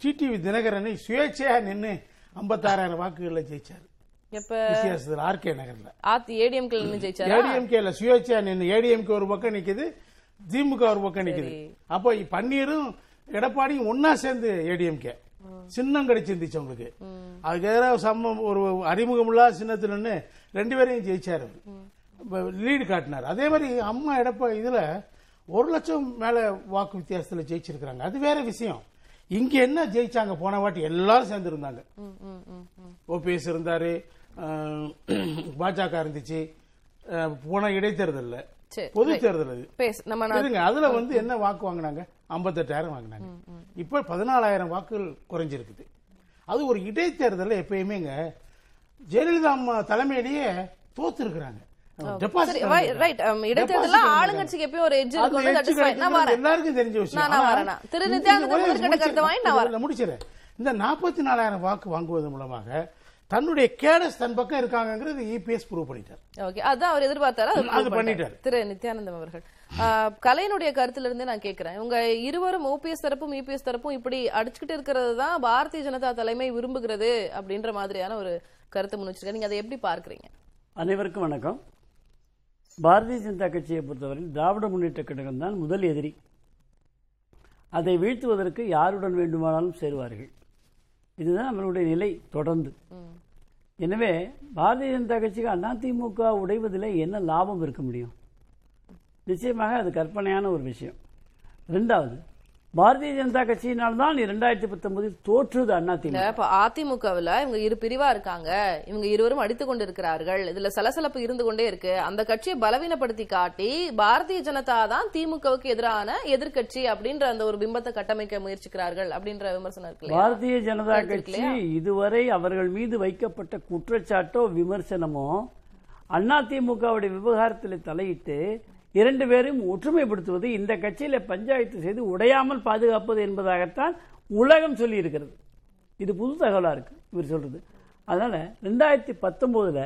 டிடிவி தினகரனை சுயேட்சையா நின்னு ஐம்பத்தாறாயிரம் வாக்குகள்ல ஜெயிச்சாரு. வித்தியாசத்துல ஆர்கே நகர்ல. ஆத்தி ஏடிஎம்ல நின்னு ஜெயிச்சாரா? ஏடிஎம்கேல சுயேட்சையா நின்னு ஏடிஎம்கே ஒரு பக்கம் நிக்குது திமுக ஒரு பக்கம் நிக்குது. அப்போ பன்னீரும் எடப்பாடியும் ஒன்னா சேர்ந்து ஏடிஎம்கே. சின்னம் கிடைச்சிருந்துச்சு அவங்களுக்கு. அதுக்கு எதிராக சம்ம ஒரு அறிமுகம் இல்லாத சின்னத்துல நின்னு ரெண்டு பேரையும் ஜெயிச்சாரு. லீடு காட்டினார். அதே மாதிரி அம்மா எடப்பா இதுல ஒரு லட்சம் மேல வாக்கு வித்தியாசத்துல ஜெயிச்சிருக்கிறாங்க. அது வேற விஷயம். இங்க என்ன ஜெயிச்சாங்க? போன வாட்டி எல்லாரும் சேர்ந்து இருந்தாங்க. ம், ம், ம், ம். ஓபிஎஸ் இருந்தாரு. பாஜக இருந்துச்சு. போன இடைத்தேர்தல்ல. பொது தேர்தல் அது. அதுல வந்து என்ன வாக்கு வாங்கினாங்க? ஐம்பத்தெட்டாயிரம் வாங்கினாங்க. இப்ப பதினாலாயிரம் வாக்குகள் குறைஞ்சிருக்குது. அது ஒரு இடைத்தேர்தல்ல எப்பயுமேங்க ஜெயலலிதா அம்மா தலைமையிலேயே தோத்து இருக்கிறாங்க. இடைத்தேர்தல எப்பயும் எல்லாருக்கும் தெரிஞ்ச விஷயம். முடிச்சிடுறேன் இந்த நாற்பத்தி நாலாயிரம் வாக்கு வாங்குவது மூலமாக தன்னுடைய கேடஸ் தன் பக்கம் இருக்காங்கிறது இபிஎஸ் ப்ரூவ் பண்ணிட்டார். ஓகே அதான் அவர் எதிர்பார்த்தாரு. அது பண்ணிட்டாரு. திரு நித்யானந்தம் அவர்கள். கலையினுடைய கருத்துல இருந்தே நான் கேக்குறேன் உங்க இருவரும் ஓபிஎஸ் தரப்பும் இபிஎஸ் தரப்பும் இப்படி அடிச்சுக்கிட்டு இருக்கிறது தான் பாரதிய ஜனதா தலைமை விரும்புகிறது அப்படின்ற மாதிரியான ஒரு கருத்தை முன் வச்சிருக்கேன் நீங்க அதை எப்படி பார்க்கறீங்க? அனைவருக்கும் வணக்கம். பாரதிய ஜனதா கட்சியை பொறுத்தவரையில் திராவிட முன்னேற்ற கழகம் தான் முதல் எதிரி. அதை வீழ்த்துவதற்கு யாருடன் வேண்டுமானாலும் சேருவார்கள். இதுதான் நம்மளுடைய நிலை தொடர்ந்து. எனவே பாரதிய ஜனதா கட்சிக்கு அதிமுக உடைவதில் என்ன லாபம் இருக்க முடியும்? நிச்சயமாக அது கற்பனையான ஒரு விஷயம். ரெண்டாவது பாரதிய ஜனதா கட்சியினால் தான் இரண்டாயிரத்தி பத்தொன்பதில் தோற்றுது அதிமுக இப்ப அதிமுகவுல இவங்க இரு பிரிவா இருக்காங்க. இவங்க இருவரும் அடித்துக் கொண்டிருக்கிறார்கள் இதுல சலசலப்பு இருந்து கொண்டே இருக்கு. அந்த கட்சியை பலவீனப்படுத்தி காட்டி பாரதிய ஜனதா தான் திமுகவுக்கு எதிரான எதிர்க்கட்சி அப்படின்ற அந்த ஒரு பிம்பத்தை கட்டமைக்க முயற்சிக்கிறார்கள் அப்படின்ற விமர்சனம் இருக்கு? பாரதிய ஜனதா கட்சி இதுவரை அவர்கள் மீது வைக்கப்பட்ட குற்றச்சாட்டோ விமர்சனமோ அதிமுகவுடைய விவகாரத்தில் தலையிட்டு இரண்டு பேரும் ஒற்றுமைப்படுத்துவது இந்த கட்சியில் பஞ்சாயத்து செய்து உடையாமல் பாதுகாப்பது என்பதாகத்தான் உலகம் சொல்லியிருக்கிறது. இது புது தகவலாக இருக்கு இவர் சொல்றது. அதனால ரெண்டாயிரத்தி பத்தொன்பதுல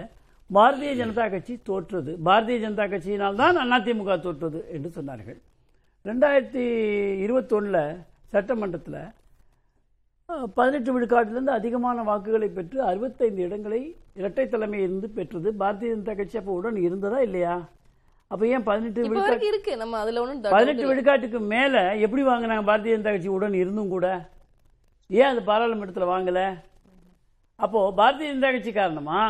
பாரதிய ஜனதா கட்சி தோற்றது. பாரதிய ஜனதா கட்சியினால் தான் அதிமுக தோற்றது என்று சொன்னார்கள். ரெண்டாயிரத்தி இருபத்தொன்னில் சட்டமன்றத்தில் பதினெட்டு விழுக்காட்டிலிருந்து அதிகமான வாக்குகளை பெற்று அறுபத்தைந்து இடங்களை இரட்டை தலைமையில் இருந்து பெற்றது. பாரதிய ஜனதா கட்சி அப்போ உடன் இருந்ததா இல்லையா? அப்ப ஏன் பதினெட்டு இருக்கு. நம்ம அதுல doubt பதினெட்டு. விழுக்காட்டுக்கு மேல எப்படி வாங்கினாங்க? பாரதிய ஜனதா கட்சி உடன் இருந்தும் கூட. ஏன் அது பாராளுமன்றத்தில் வாங்கல? அப்போ பாரதிய ஜனதா கட்சி காரணமா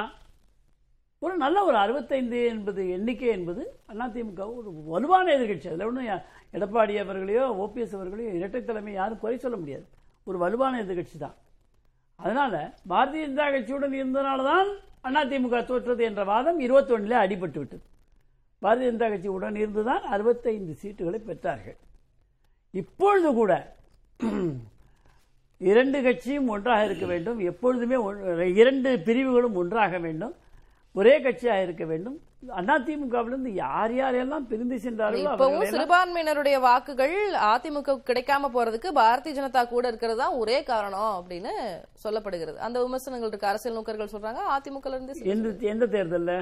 ஒரு நல்ல ஒரு அறுபத்தைந்து என்பது எண்ணிக்கை என்பது அதிமுக ஒரு வலுவான எதிர்க்கட்சி அதில் ஒன்றும் எடப்பாடி அவர்களையோ ஓபிஎஸ் அவர்களையோ இரட்டை தலைமை யாரும் குறை சொல்ல முடியாது. ஒரு வலுவான எதிர்க்கட்சி தான். அதனால பாரதிய ஜனதா கட்சியுடன் இருந்தனால தான் அதிமுக தோற்றது என்ற வாதம் இருபத்தொன்னில் அடிபட்டு விட்டது. பாரதிய ஜனதா கட்சி உடன் இருந்துதான் அறுபத்தைந்து சீட்டுகளை பெற்றார்கள். இப்பொழுது கூட இரண்டு கட்சியும் ஒன்றாக இருக்க வேண்டும். எப்பொழுதுமே இரண்டு பிரிவுகளும் ஒன்றாக வேண்டும். ஒரே கட்சியாக இருக்க வேண்டும். அதிமுகவிலிருந்து யார் யாரெல்லாம் பிரிந்து சென்றார்களோ இப்பவும் சிறுபான்மையினருடைய வாக்குகள் அதிமுக கிடைக்காம போறதுக்கு பாரதிய ஜனதா கூட இருக்கிறது தான் ஒரே காரணம் அப்படின்னு சொல்லப்படுகிறது. அந்த விமர்சனங்கள் இருக்கு. அரசியல் நோக்கர்கள் சொல்றாங்க அதிமுக இருந்து எந்த தேர்தல்ல?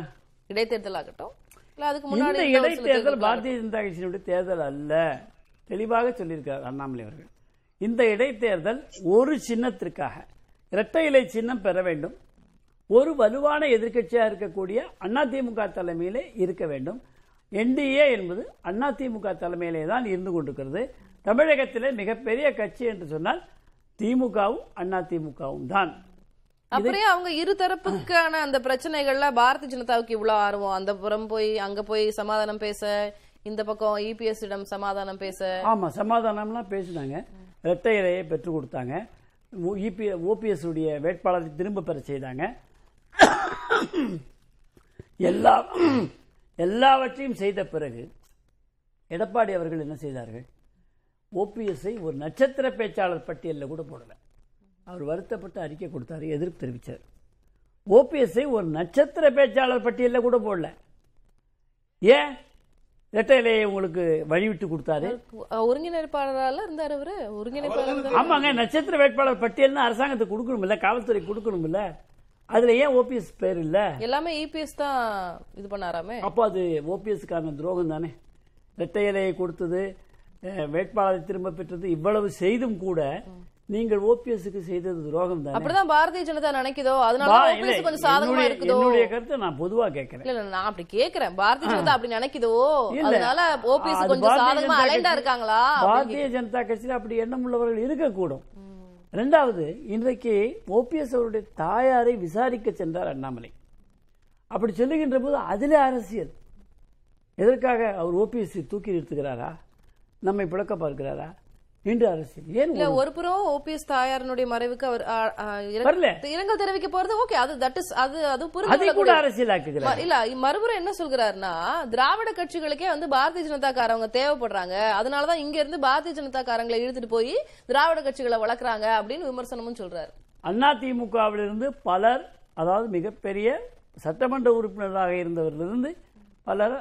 இடைத்தேர்தல் ஆகட்டும். இந்த இடைத்தேர்தல் பாரதிய ஜனதா கட்சியினுடைய தேர்தல் அல்ல. தெளிவாக சொல்லியிருக்கிறார் அண்ணாமலை அவர்கள். இந்த இடைத்தேர்தல் ஒரு சின்னத்திற்காக இரட்டை இலை சின்னம் பெற வேண்டும். ஒரு வலுவான எதிர்க்கட்சியாக இருக்கக்கூடிய அதிமுக தலைமையிலே இருக்க வேண்டும். என்டிஏ என்பது அதிமுக தலைமையிலே தான் இருந்து கொண்டிருக்கிறது. தமிழகத்திலே மிகப்பெரிய கட்சி என்று சொன்னால் திமுகவும் அதிமுகவும் தான். அப்படியே அவங்க இரு தரப்புக்கான அந்த பிரச்சனைகள்ல பாரதிய ஜனதாவுக்கு இவ்வளவு ஆர்வம். அந்த புறம் போய் அங்க போய் சமாதானம் பேச இந்த பக்கம் இபிஎஸ் இடம் சமாதானம் பேச. ஆமா சமாதானம்லாம் பேசினாங்க. இரட்டை இலையை பெற்றுக் கொடுத்தாங்க. இபி ஓபிஎஸ் உடைய வேட்பாளரை திரும்ப பெற செய்தாங்க. எல்லா எல்லாவற்றையும் செய்த பிறகு எடப்பாடி அவர்கள் என்ன செய்தார்கள்? ஓபிஎஸ்ஐ ஒரு நட்சத்திர பேச்சாளர் பட்டியலில் கூட போடல. அவர் வருத்தப்பட்டு அறிக்கை கொடுத்தாரு எதிர்ப்பு தெரிவித்தார் ஓபிஎஸ்ஐ ஒரு நட்சத்திர பேச்சாளர் பட்டியலில் கூட போடல. ஏன்? இரட்டை இலையை உங்களுக்கு வழிவிட்டு கொடுத்தாரு. ஒருங்கிணைப்பாளரால இருந்தாரு அவரு. ஒருங்கிணைப்பாளர். ஆமாங்க நட்சத்திர வேட்பாளர் பட்டியல்னு அரசாங்கத்துக்கு கொடுக்கணும் இல்ல காவல்துறை கொடுக்கணும் இல்ல அதுல ஏன் ஓபிஎஸ் பேர் இல்ல? எல்லாமே இபிஎஸ் தான் இது பண்ணாராமே. அப்போ அது ஓபிஎஸ்க்கான துரோகம் தானே. இரட்டை இலையை கொடுத்தது வேட்பாளரை திரும்ப பெற்றது இவ்வளவு செய்தும் கூட நீங்கள் ஓபிஎஸ்க்கு செய்தது துரோகம் தானே அப்படிதான் பாரதிய ஜனதா நினைக்குதோ? அதனால OPS கொஞ்சம் சாதகமா இருக்குதோ? என்னுடைய கருத்தை நான் பொதுவா கேட்கிறேன். இல்ல நான் அப்படி கேக்குறேன் பாரதிய ஜனதா அப்படி நினைக்குதோ. அதனால ஓபிஎஸ் கொஞ்சம் சாதகமா அலைண்டா இருக்காங்களா? பாரதிய ஜனதா கட்சியில் அப்படி எண்ணம் உள்ளவர்கள் இருக்கக்கூடும். ரெண்டாவது இன்றைக்கு ஓபிஎஸ் அவருடைய தாயாரை விசாரிக்க சென்றார் அண்ணாமலை. அப்படி சொல்லுகின்ற போது அதிலே அரசியல். எதற்காக அவர் ஓபிஎஸ் தூக்கி நிறுத்துகிறாரா? நம்மை பிளக்க பார்க்கிறாரா? இன்று அரசியல் ஏன் இல்ல ஒரு- புறம் ஓபிஎஸ் தாயாரனுடைய மறைவுக்கு அவர். இரங்கல் தெரிவிக்க போறது ஓகே அது தட் இஸ் அது அது புரிந்து கூட அரசியலாக்குகிறார். இல்ல மறுபுறம் என்ன சொல்கிறாருன்னா திராவிட கட்சிகளுக்கே வந்து பாரதிய ஜனதாக்காரவங்க தேவைப்படுறாங்க. அதனாலதான் இங்க இருந்து பாரதிய ஜனதாக்காரங்களை இழுத்துட்டு போய் திராவிட கட்சிகளை வளர்க்கறாங்க அப்படின்னு விமர்சனமும் சொல்றாரு. அதிமுகவிலிருந்து பலர் அதாவது மிகப்பெரிய சட்டமன்ற உறுப்பினராக இருந்தவரிலிருந்து பலர்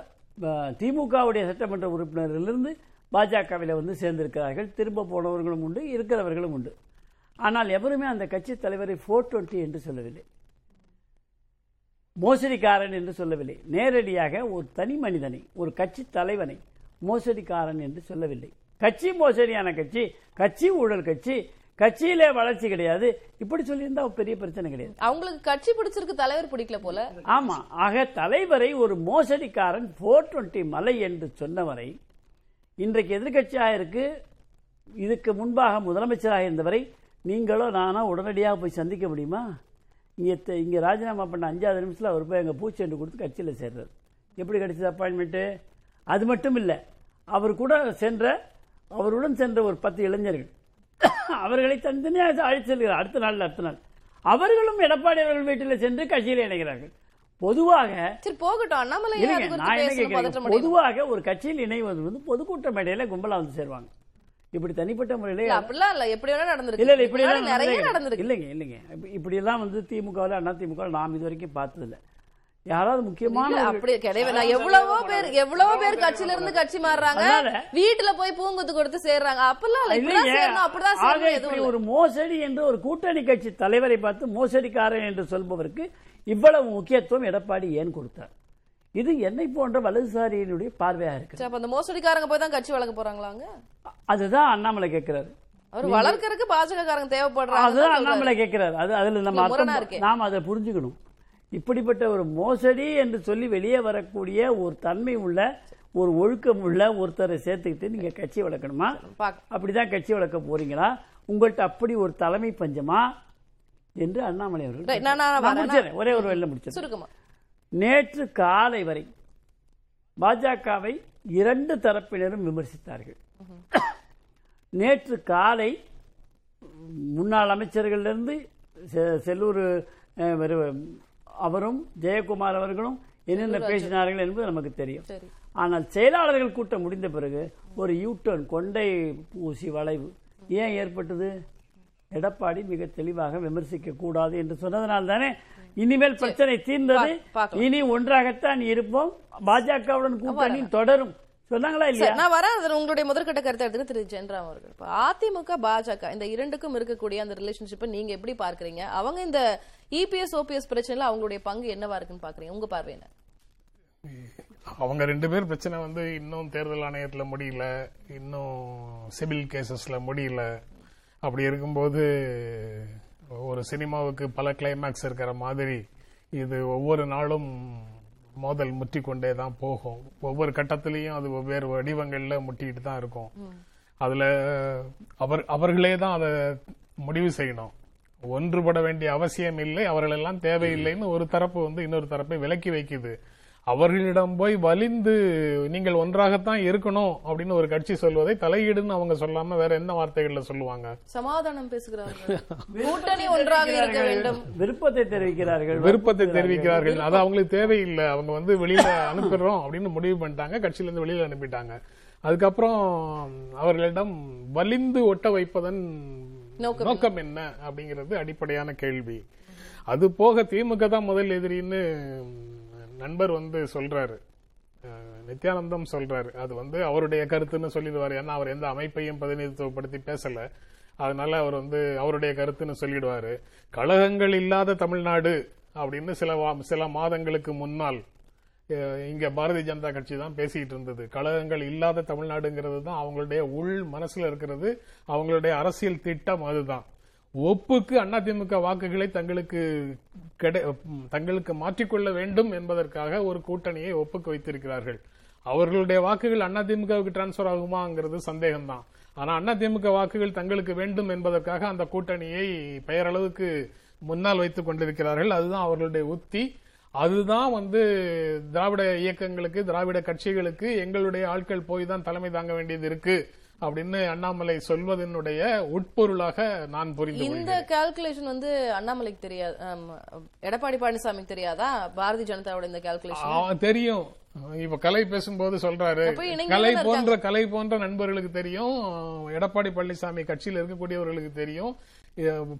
திமுகவுடைய சட்டமன்ற உறுப்பினரிலிருந்து பாஜகவில் வந்து சேர்ந்திருக்கிறார்கள். திரும்ப போனவர்களும் உண்டு இருக்கிறவர்களும் உண்டு. ஆனால் எவருமே அந்த கட்சி தலைவரை ஃபோர் டுவெண்ட்டி என்று சொல்லவில்லை. மோசடிக்காரன் என்று சொல்லவில்லை. நேரடியாக ஒரு தனி மனிதனை ஒரு கட்சி தலைவனை மோசடிக்காரன் என்று சொல்லவில்லை. கட்சி மோசடியான கட்சி கட்சி ஊழல் கட்சி கட்சியிலே வளர்ச்சி கிடையாது. இப்படி சொல்லியிருந்தா பெரிய பிரச்சனை கிடையாது. அவங்களுக்கு கட்சி பிடிச்சிருக்கு தலைவர் பிடிக்கல போல. ஆமா ஆக தலைவரை ஒரு மோசடிக்காரன் ஃபோர் டுவெண்ட்டி மலை என்று சொன்னவரை இன்றைக்கு எதிர்கட்சியாக இருக்கு இதுக்கு முன்பாக முதலமைச்சராக இருந்தவரை நீங்களோ நானோ உடனடியாக போய் சந்திக்க முடியுமா? இங்கே த- இங்கே ராஜினாமா பண்ண அஞ்சாவது நிமிஷத்தில் அவர் போய் எங்கள் பூச்செண்டு கொடுத்து கட்சியில் சேர்றாரு. எப்படி கிடைச்சது அப்பாயின்மெண்ட்டு அது மட்டும் இல்லை அவர் கூட சென்ற அவருடன் சென்ற ஒரு பத்து இளைஞர்கள். அவர்களை தனித்தனியாக அழைத்து செல்கிறார். அடுத்த நாள் அடுத்த நாள். அவர்களும் எடப்பாடி அவர்கள் வீட்டில் சென்று கட்சியில் இணைகிறார்கள். பொதுவாக சரி போகட்டும். அண்ணாமலை நான் என்ன கேட்கிறேன்? பொதுவாக ஒரு கட்சியில் இணைவது வந்து பொதுக்கூட்ட மேடையில கும்பலா வந்து சேருவாங்க. இப்படி தனிப்பட்ட முறையில அப்படிலாம் இல்ல. எப்படி வேணா நடந்திருக்கு. இல்ல இப்படி நிறைய நடந்திருக்கு. இல்லைங்க இல்லைங்க. இப்ப- இப்படி எல்லாம் வந்து திமுகவில் அண்ணா திமுக நாம் இது வரைக்கும் பார்த்தது இல்ல யாராவது முக்கியமான அப்படி கிடையவே எவ்வளவோ பேர் எவ்வளவோ பேர் கட்சியில இருந்து கட்சி மாறுறாங்க. வீட்டுல போய் பூங்குத்து கொடுத்து சேர்றாங்க. அப்பெல்லாம் அப்படிதான். ஒரு மோசடி என்று ஒரு கூட்டணி கட்சி தலைவரை பார்த்து மோசடிக்காரன் என்று சொல்பவருக்கு இவ்வளவு முக்கியத்துவம் எடப்பாடி ஏன் கொடுத்தார்? இது என்னை போன்ற வலதுசாரியினுடைய பார்வையா இருக்கு அப்ப அந்த மோசடிக்காரங்க போய் தான் கட்சி வளர்க்க போறாங்களாங்க அதுதான் அண்ணாமலை கேட்கிறாரு. அவர் வளர்க்கறதுக்கு பாஜக காரங்க தேவைப்படுறாங்க அதுதான் அண்ணாமலை கேட்கிறார். அது அதுல நம்ம. நாம் அதை புரிஞ்சுக்கணும். இப்படிப்பட்ட ஒரு மோசடி என்று சொல்லி வெளியே வரக்கூடிய ஒரு தன்மை உள்ள ஒரு ஒழுக்கம் உள்ள ஒருத்தரை சேர்த்துக்கிட்டு நீங்க கட்சி வளர்க்கணுமா? அப்படிதான் கட்சி வளர்க்க போறீங்களா? உங்கள்கிட்ட அப்படி ஒரு தலைமை பஞ்சமா? என்று அண்ணாமலை அவர்கள். ஒரே ஒரு வெள்ள முடிச்சிருக்கேன் சுருக்கமா. நேற்று காலை வரை பாஜகவை இரண்டு தரப்பினரும் விமர்சித்தார்கள். நேற்று காலை முன்னாள் அமைச்சர்கள்லேருந்து செல்லூர் அவரும் ஜெயக்குமார் அவர்களும் என்னென்ன பேசினார்கள் என்பது நமக்கு தெரியும். ஆனால் செயலாளர்கள் கூட்டம் முடிந்த பிறகு ஒரு யூ டர்ன் கொண்டை ஊசி வளைவு ஏன் ஏற்பட்டது? எடப்பாடி மிக தெளிவாக விமர்சிக்க கூடாது என்று சொன்னதனால் தானே? இனிமேல் பிரச்சனை தீர்ந்தது. இனி ஒன்றாகத்தான் இருப்போம். பாஜகவுடன் கூட்டணி தொடரும். சொன்னாங்களா இல்லையா? நான் வரேன் அதுல உங்களுடைய முதற்கட்ட கருத்தை எடுத்துட்டு திரு ஜென்ராம் அவர்கள். இப்ப அதிமுக பாஜக இந்த இரண்டுக்கும் இருக்கக்கூடிய அந்த ரிலேஷன்ஷிப்பை நீங்க எப்படி பார்க்கறீங்க? அவங்க இந்த இபிஎஸ் ஓபிஎஸ் பிரச்சனைல அவங்களுடைய பங்கு என்னவா இருக்குன்னு பாக்குறீங்க உங்க பார்வை என்ன? அவங்க ரெண்டு பேர் பிரச்சனை வந்து இன்னும் தேர்தல் ஆணையத்துல முடியல இன்னும் சிவில் கேசஸ்ல முடியல. அப்படி இருக்கும்போது ஒரு சினிமாவுக்கு பல கிளைமேக்ஸ் இருக்கிற மாதிரி இது ஒவ்வொரு நாளும் மோதல் முற்றி கொண்டே தான் போகும். ஒவ்வொரு கட்டத்திலையும் அது வெவ்வேறு வடிவங்கள்ல முட்டிட்டு தான் இருக்கும். அதுல அவர் அவர்களே தான் அதை முடிவு செய்யணும். ஒன்றுபட வேண்டிய அவசியம் இல்லை அவர்கள் எல்லாம் தேவையில்லைன்னு ஒரு தரப்பு வந்து இன்னொரு தரப்பை விலக்கி வைக்குது. அவர்களிடம் போய் வலிந்து நீங்கள் ஒன்றாகத்தான் இருக்கணும் அப்படின்னு ஒரு கட்சி சொல்வதை தலையீடுன்னு அவங்க சொல்லாம வேற என்ன வார்த்தைகள்ல சொல்லுவாங்க? சமாதானம் பேசுகிறார்கள். கூட்டணி ஒன்றாக இருக்க வேண்டும். விருப்பத்தை தெரிவிக்கிறார்கள். விருப்பத்தை தெரிவிக்கிறார்கள். அது அவங்களுக்கு தேவையில்லை. அவங்க வந்து வெளியில அனுப்பிடுறோம் அப்படின்னு முடிவு பண்ணிட்டாங்க. கட்சியில இருந்து வெளியில அனுப்பிட்டாங்க. அதுக்கப்புறம் அவர்களிடம் வலிந்து ஒட்ட வைப்பதன் நோக்கம் நோக்கம் என்ன அப்படிங்கிறது அடிப்படையான கேள்வி. அது போக திமுக தான் முதல் எதிரின்னு நண்பர் வந்து சொல்றாரு. நித்யானந்தம் சொல்றாரு. அது வந்து அவருடைய கருத்துன்னு சொல்லிடுவார். ஏன்னா அவர் எந்த அமைப்பையும் பிரதிநிதித்துவப்படுத்தி பேசல. அதனால அவர் வந்து அவருடைய கருத்துன்னு சொல்லிடுவாரு. கழகங்கள் இல்லாத தமிழ்நாடு அப்படின்னு சில வா- சில மாதங்களுக்கு முன்னால் இங்க பாரதிய ஜனதா கட்சி தான் பேசிட்டு இருந்தது. கழகங்கள் இல்லாத தமிழ்நாடுங்கிறது தான் அவங்களுடைய உள் மனசுல இருக்கிறது. அவங்களுடைய அரசியல் திட்டம் அதுதான். ஒப்புக்கு அதிமுக வாக்குகளை தங்களுக்கு தங்களுக்கு மாற்றிக்கொள்ள வேண்டும் என்பதற்காக ஒரு கூட்டணியை ஒப்புக்கு வைத்திருக்கிறார்கள். அவர்களுடைய வாக்குகள் அதிமுகவுக்கு டிரான்ஸ்பர் ஆகுமாங்கிறது சந்தேகம்தான். ஆனால் அதிமுக வாக்குகள் தங்களுக்கு வேண்டும் என்பதற்காக அந்த கூட்டணியை பெயரளவுக்கு முன்னால் வைத்துக் கொண்டிருக்கிறார்கள். அதுதான் அவர்களுடைய உத்தி. அதுதான் வந்து திராவிட இயக்கங்களுக்கு திராவிட கட்சிகளுக்கு எங்களுடைய ஆட்கள் போய் தான் தலைமை தாங்க வேண்டியது இருக்கு. அப்படின்னு அண்ணாமலை சொல்வதனுடைய உட்பொருளாக நான் புரிந்து இந்த கால்குலேஷன் வந்து அண்ணாமலைக்கு தெரியாது. எடப்பாடி பழனிசாமிக்கு தெரியாதா? பாரதிய ஜனதாவோட இந்த கால்குலேஷன் தெரியும். இப்ப கலை பேசும்போது சொல்றாரு. கலை போன்ற கலை போன்ற நண்பர்களுக்கு தெரியும். எடப்பாடி பழனிசாமி கட்சியில் இருக்கக்கூடியவர்களுக்கு தெரியும்.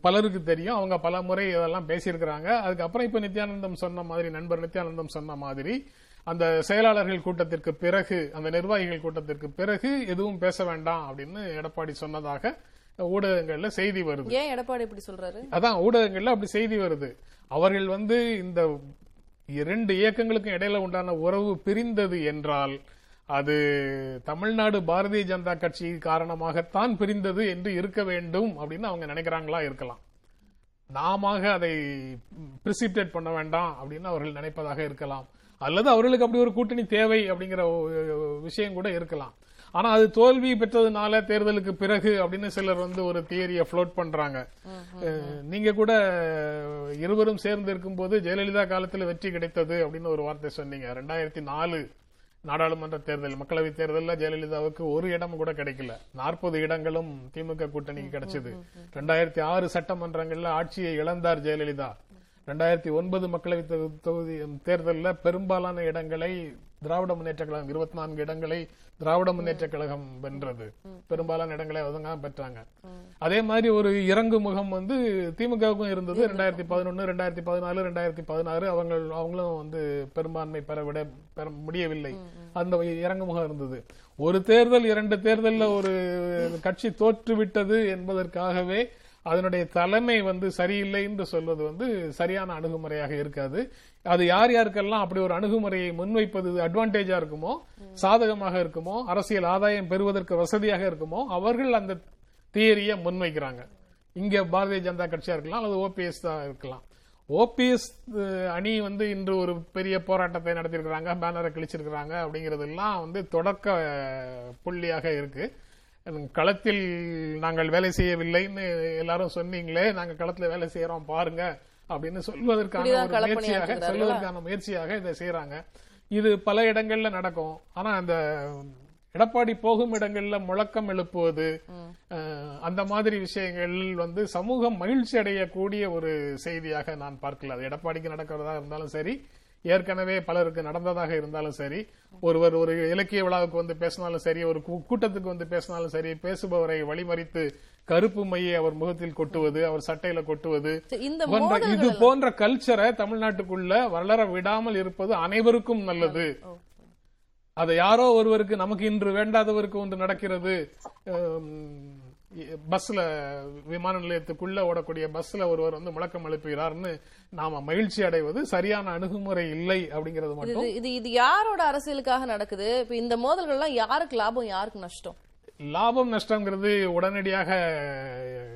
பலருக்கு தெரியும். அவங்க பல முறை இதெல்லாம் பேசியிருக்கிறாங்க. அதுக்கப்புறம் இப்ப நித்யானந்தம் சொன்ன மாதிரி நண்பர் நித்யானந்தம் சொன்ன மாதிரி அந்த செயலாளர்கள் கூட்டத்திற்கு பிறகு அந்த நிர்வாகிகள் கூட்டத்திற்கு பிறகு எதுவும் பேச வேண்டாம் அப்படின்னு எடப்பாடி சொன்னதாக ஊடகங்கள்ல செய்தி வருது. ஏன் எடப்பாடி இப்படி சொல்றாரு? அதான் ஊடகங்கள்ல அப்படி செய்தி வருது. அவர்கள் வந்து இந்த இரண்டு இயக்கங்களுக்கும் இடையில உண்டான உறவு பிரிந்தது என்றால் அது தமிழ்நாடு பாரதிய ஜனதா கட்சி காரணமாகத்தான் பிரிந்தது என்று இருக்க வேண்டும் அப்படின்னு அவங்க நினைக்கிறாங்களா இருக்கலாம். நாம அதை பிரிசிப்டேட் பண்ண வேண்டாம் அப்படின்னு அவர்கள் நினைப்பதாக இருக்கலாம். அல்லது அவர்களுக்கு அப்படி ஒரு கூட்டணி தேவை அப்படிங்கிற விஷயம் கூட இருக்கலாம். ஆனா அது தோல்வி பெற்றதுனால தேர்தலுக்கு பிறகு அப்படின்னு சிலர் வந்து ஒரு தியரியை ஃப்ளோட் பண்றாங்க. நீங்க கூட இருவரும் சேர்ந்து இருக்கும்போது ஜெயலலிதா காலத்துல வெற்றி கிடைத்தது அப்படின்னு ஒரு வார்த்தை சொன்னீங்க. ரெண்டாயிரத்தி நாலு நாடாளுமன்ற தேர்தல் மக்களவை தேர்தலில் ஜெயலலிதாவுக்கு ஒரு இடம் கூட கிடைக்கல. நாற்பது இடங்களும் திமுக கூட்டணிக்கு கிடைச்சது. ரெண்டாயிரத்தி ஆறு சட்டமன்றங்கள்ல ஆட்சியை இழந்தார் ஜெயலலிதா. ரெண்டாயிரத்தி ஒன்பது மக்களவை தொகு- தொகுதி தேர்தலில் பெரும்பாலான இடங்களை திராவிட முன்னேற்ற கழகம் இருபத்தி நான்கு இடங்களை திராவிட முன்னேற்ற கழகம் வென்றது. பெரும்பாலான இடங்களை அவங்க தான் பெற்றாங்க. அதே மாதிரி ஒரு இறங்கு முகம் வந்து திமுகவுக்கும் இருந்தது. ரெண்டாயிரத்தி பதினொன்னு ரெண்டாயிரத்தி பதினாலு ரெண்டாயிரத்தி பதினாறு அவங்க அவங்களும் வந்து பெரும்பான்மை பெற விட பெற முடியவில்லை. அந்த இறங்கு முகம் இருந்தது. ஒரு தேர்தல் இரண்டு தேர்தல்ல ஒரு கட்சி தோற்றுவிட்டது என்பதற்காகவே அதனுடைய தலைமை வந்து சரியில்லை என்று சொல்வது வந்து சரியான அணுகுமுறையாக இருக்காது. அது யார் யாருக்கெல்லாம் அப்படி ஒரு அணுகுமுறையை முன்வைப்பது அட்வான்டேஜா இருக்குமோ சாதகமாக இருக்குமோ அரசியல் ஆதாயம் பெறுவதற்கு வசதியாக இருக்குமோ அவர்கள் அந்த தியரியை முன்வைக்கிறாங்க. இங்க பாரதிய ஜனதா கட்சியா இருக்கலாம் அல்லது ஓபிஎஸ் தான் இருக்கலாம். ஓபிஎஸ் அணி வந்து இன்று ஒரு பெரிய போராட்டத்தை நடத்தியிருக்கிறாங்க பேனரை கிழிச்சிருக்கிறாங்க அப்படிங்கறதெல்லாம் வந்து தொடக்க புள்ளியாக இருக்கு. களத்தில் நாங்கள் வேலை செய்யவில்லைன்னு எல்லாரும் சொன்னீங்களே நாங்க களத்துல வேலை செய்யறோம் பாருங்க அப்படின்னு சொல்வதற்கான ஒரு முயற்சியாக? சொல்வதற்கான முயற்சியாக இதை செய்யறாங்க இது பல இடங்கள்ல நடக்கும். ஆனா அந்த எடப்பாடி போகும் இடங்கள்ல முழக்கம் எழுப்புவது அந்த மாதிரி விஷயங்கள் வந்து சமூகம் மகிழ்ச்சி அடையக்கூடிய ஒரு செய்தியாக நான் பார்க்கல. அது எடப்பாடிக்கு நடக்கிறதா இருந்தாலும் சரி ஏற்கனவே பலருக்கு நடந்ததாக இருந்தாலும் சரி ஒருவர் ஒரு இலக்கிய விழாவுக்கு வந்து பேசினாலும் சரி ஒரு கூட்டத்துக்கு வந்து பேசினாலும் சரி பேசுபவரை வழிமறித்து கருப்பு மையை அவர் முகத்தில் கொட்டுவது அவர் சட்டையில கொட்டுவது இது போன்ற கல்ச்சரை தமிழ்நாட்டுக்குள்ள வளர விடாமல் இருப்பது அனைவருக்கும் நல்லது. அதை யாரோ ஒருவருக்கு நமக்கு இன்று வேண்டாதவருக்கு ஒன்று நடக்கிறது. பஸ்ல விமான நிலையத்துக்குள்ள ஓடக்கூடிய பஸ்ல ஒருவர் வந்து முழக்கம் எழுப்புகிறார்னு நாம மகிழ்ச்சி அடைவது சரியான அணுகுமுறை இல்லை அப்படிங்கிறது மட்டும். இது இது யாரோட அரசியலுக்காக நடக்குது? இப்ப இந்த மோதல்கள்லாம் யாருக்கு லாபம் யாருக்கு நஷ்டம்? லாபம் நஷ்டங்கிறது உடனடியாக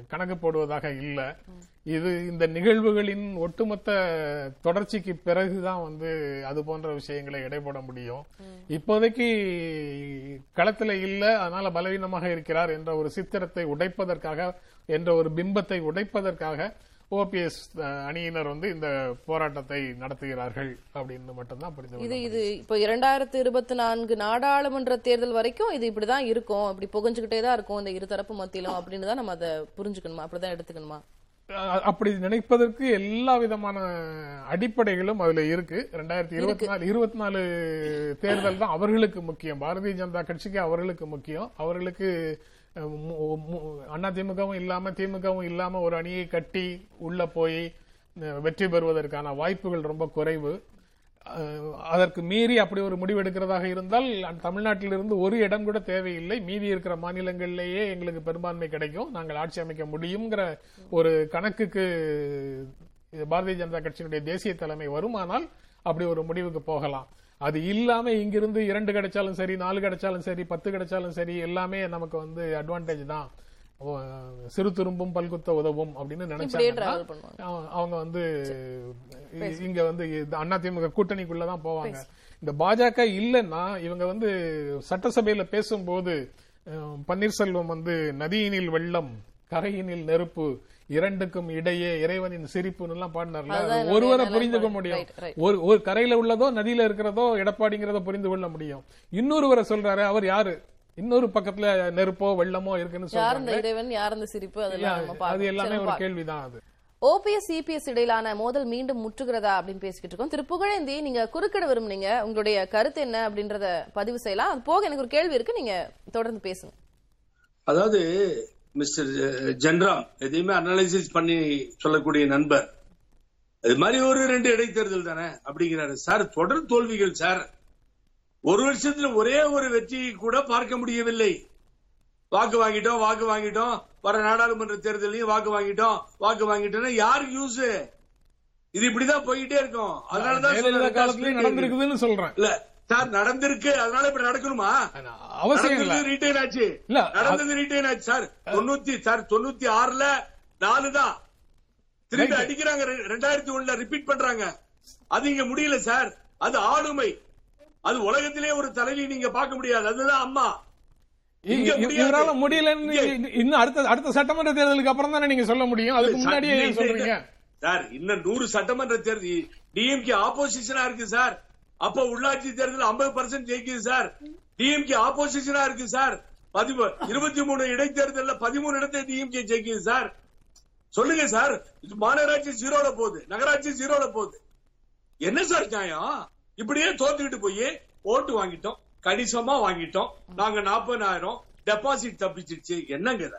கணக்கு போடுவதாக இல்லை. இது இந்த நிகழ்வுகளின் ஒட்டுமொத்த தொடர்ச்சிக்கு பிறகுதான் வந்து அது போன்ற விஷயங்களை இடைபட முடியும். இப்போதைக்கு களத்துல இல்ல அதனால பலவீனமாக இருக்கிறார் என்ற ஒரு சித்திரத்தை உடைப்பதற்காக என்ற ஒரு பிம்பத்தை உடைப்பதற்காக ஓபிஎஸ் அணியினர் வந்து இந்த போராட்டத்தை நடத்துகிறார்கள் அப்படின்னு மட்டும்தான் புரிந்து இது இது இப்போ இரண்டாயிரத்தி இருபத்தி நான்கு நாடாளுமன்ற தேர்தல் வரைக்கும் இது இப்படிதான் இருக்கும். இப்படி புகஞ்சுக்கிட்டே தான் இருக்கும் இந்த இருதரப்பு மத்தியிலும் அப்படின்னு தான் நம்ம அதை புரிஞ்சுக்கணுமா? அப்படிதான் எடுத்துக்கணுமா? அப்படி நினைப்பதற்கு எல்லா விதமான அடிப்படைகளும் அதுல இருக்கு. ரெண்டாயிரத்தி இருபத்தி நாலு இருபத்தி நாலு தேர்தல் தான் அவர்களுக்கு முக்கியம். பாரதிய ஜனதா கட்சிக்கு அவர்களுக்கு முக்கியம். அவர்களுக்கு அண்ணா திமுகவும் இல்லாம திமுகவும் இல்லாம ஒரு அணியை கட்டி உள்ள போய் வெற்றி பெறுவதற்கான வாய்ப்புகள் ரொம்ப குறைவு. அதற்கு மீறி அப்படி ஒரு முடிவு எடுக்கிறதாக இருந்தால் தமிழ்நாட்டிலிருந்து ஒரு இடம் கூட தேவையில்லை. மீதி இருக்கிற மாநிலங்களிலேயே எங்களுக்கு பெரும்பான்மை கிடைக்கும். நாங்கள் ஆட்சி அமைக்க முடியுங்கிற ஒரு கணக்குக்கு பாரதிய ஜனதா கட்சியினுடைய தேசிய தலைமை வருமானால் அப்படி ஒரு முடிவுக்கு போகலாம். அது இல்லாம இங்கிருந்து இரண்டு கிடைச்சாலும் சரி நாலு கிடைச்சாலும் சரி பத்து கிடைச்சாலும் சரி எல்லாமே நமக்கு வந்து அட்வான்டேஜ் தான். சிறு துரும்பும் பல்குத்த உதவும் அப்படின்னு அவ- அவங்க வந்து இங்க வந்து அதிமுக கூட்டணிக்குள்ளதான் போவாங்க. இந்த பாஜக இல்லைன்னா இவங்க வந்து சட்டசபையில பேசும்போது பன்னீர்செல்வம் வந்து நதியினில் வெள்ளம் கரையினில் நெருப்பு இரண்டுக்கும் இடையே இறைவனின் சிரிப்புன்னு எல்லாம் பாடினார்ல ஒருவரை புரிந்துக்க நிலைப்பாடு. முடியும். ஒரு ஒரு கரையில உள்ளதோ நதியில இருக்கிறதோ எடப்பாடிங்கிறத புரிந்து கொள்ள முடியும். இன்னொருவரை சொல்றாரு அவர் யாரு? இன்னொரு பக்கத்துல நெருப்போ வெள்ளமோ இருக்குன்னு சொல்றாங்க இறைவன் யார் இந்த சிரிப்பு அது. எல்லாமே ஒரு கேள்விதான் அது. ஓபிஎஸ் சிபிஎஸ் இடையிலான மோதல் மீண்டும் முற்றுகிறதா அப்படின்னு பேசிக்கிட்டு இருக்கோம். திரு புகழேந்தி நீங்க குறுக்கிட விரும்புனீங்க. உங்களுடைய கருத்து என்ன அப்படின்றத பதிவு செய்யலாம். அது போக எனக்கு ஒரு கேள்வி இருக்கு. நீங்க தொடர்ந்து பேசுங்க. அதாவது மிஸ்டர் ஜென்ராம் எதையுமே அனலைசிஸ் பண்ணி சொல்லக்கூடிய நண்பர். அது மாதிரி ஒரு ரெண்டு இடைத்தேர்தல் தானே அப்படிங்கிறாரு. சார் தொடர் தோல்விகள் சார். ஒரு வருஷத்துல ஒரே ஒரு வெற்றியை கூட பார்க்க முடியவில்லை. வாக்கு வாங்கிட்டோம் வாக்கு வாங்கிட்டோம். வர நாடாளுமன்ற தேர்தலையும் வாக்கு வாங்கிட்டோம் வாக்கு வாங்கிட்டோம்னா யாருக்கு யூஸ் இது இப்படிதான் போயிட்டே இருக்கும். அதனாலதான் நடந்திருக்குதுன்னு சொல்றேன். இல்ல சார் நடந்திருக்கு. அதனால இப்படி நடக்கணுமா? அவசியம் ரீட்டைன் ஆச்சு. நடந்தது ரீட்டைன் ஆச்சு. சார் தொண்ணூத்தி சார் தொண்ணூத்தி ஆறுல நாலு தான். திருப்பி. அடிக்கிறாங்க. ரெண்டாயிரத்தி ஒண்ணுல ரிப்பீட் பண்றாங்க. அது இங்க முடியல சார். அது ஆளுமை. அது உலகத்திலே ஒரு தலைவி நீங்க பார்க்க முடியாது. அதுதான் அம்மா. இவரால முடியலன்னு இன்னும் அடுத்த அடுத்த சட்டமன்ற தேர்தலுக்கு அப்புறம் தானே நீங்க சொல்ல முடியும்? அதுக்கு முன்னாடியே சொல்றீங்க. சார் இன்னும் நூறு சட்டமன்ற தேர்தல். டிஎம்கே ஆப்போசிஷனா இருக்கு சார். அப்ப உள்ளாட்சி தேர்தல் 50% பர்சன்ட் ஜெயிக்குது சார். டிஎம்கே ஆப்போசிஷனா இருக்கு சார். பதிமூ இருபத்தி மூணு இடைத்தேர்தல்ல பதிமூணு இடத்தை டிஎம்கே ஜெயிக்குது சார். சொல்லுங்க சார். மாநகராட்சி ஜீரோல போகுது. நகராட்சி ஜீரோல போகுது. என்ன சார் நியாயம்? இப்படியே தோத்துக்கிட்டு போய் ஓட்டு வாங்கிட்டோம். கணிசமா வாங்கிட்டோம். நாங்க நாற்பதாயிரம் டெபாசிட் தப்பிச்சிருச்சு. என்னங்க?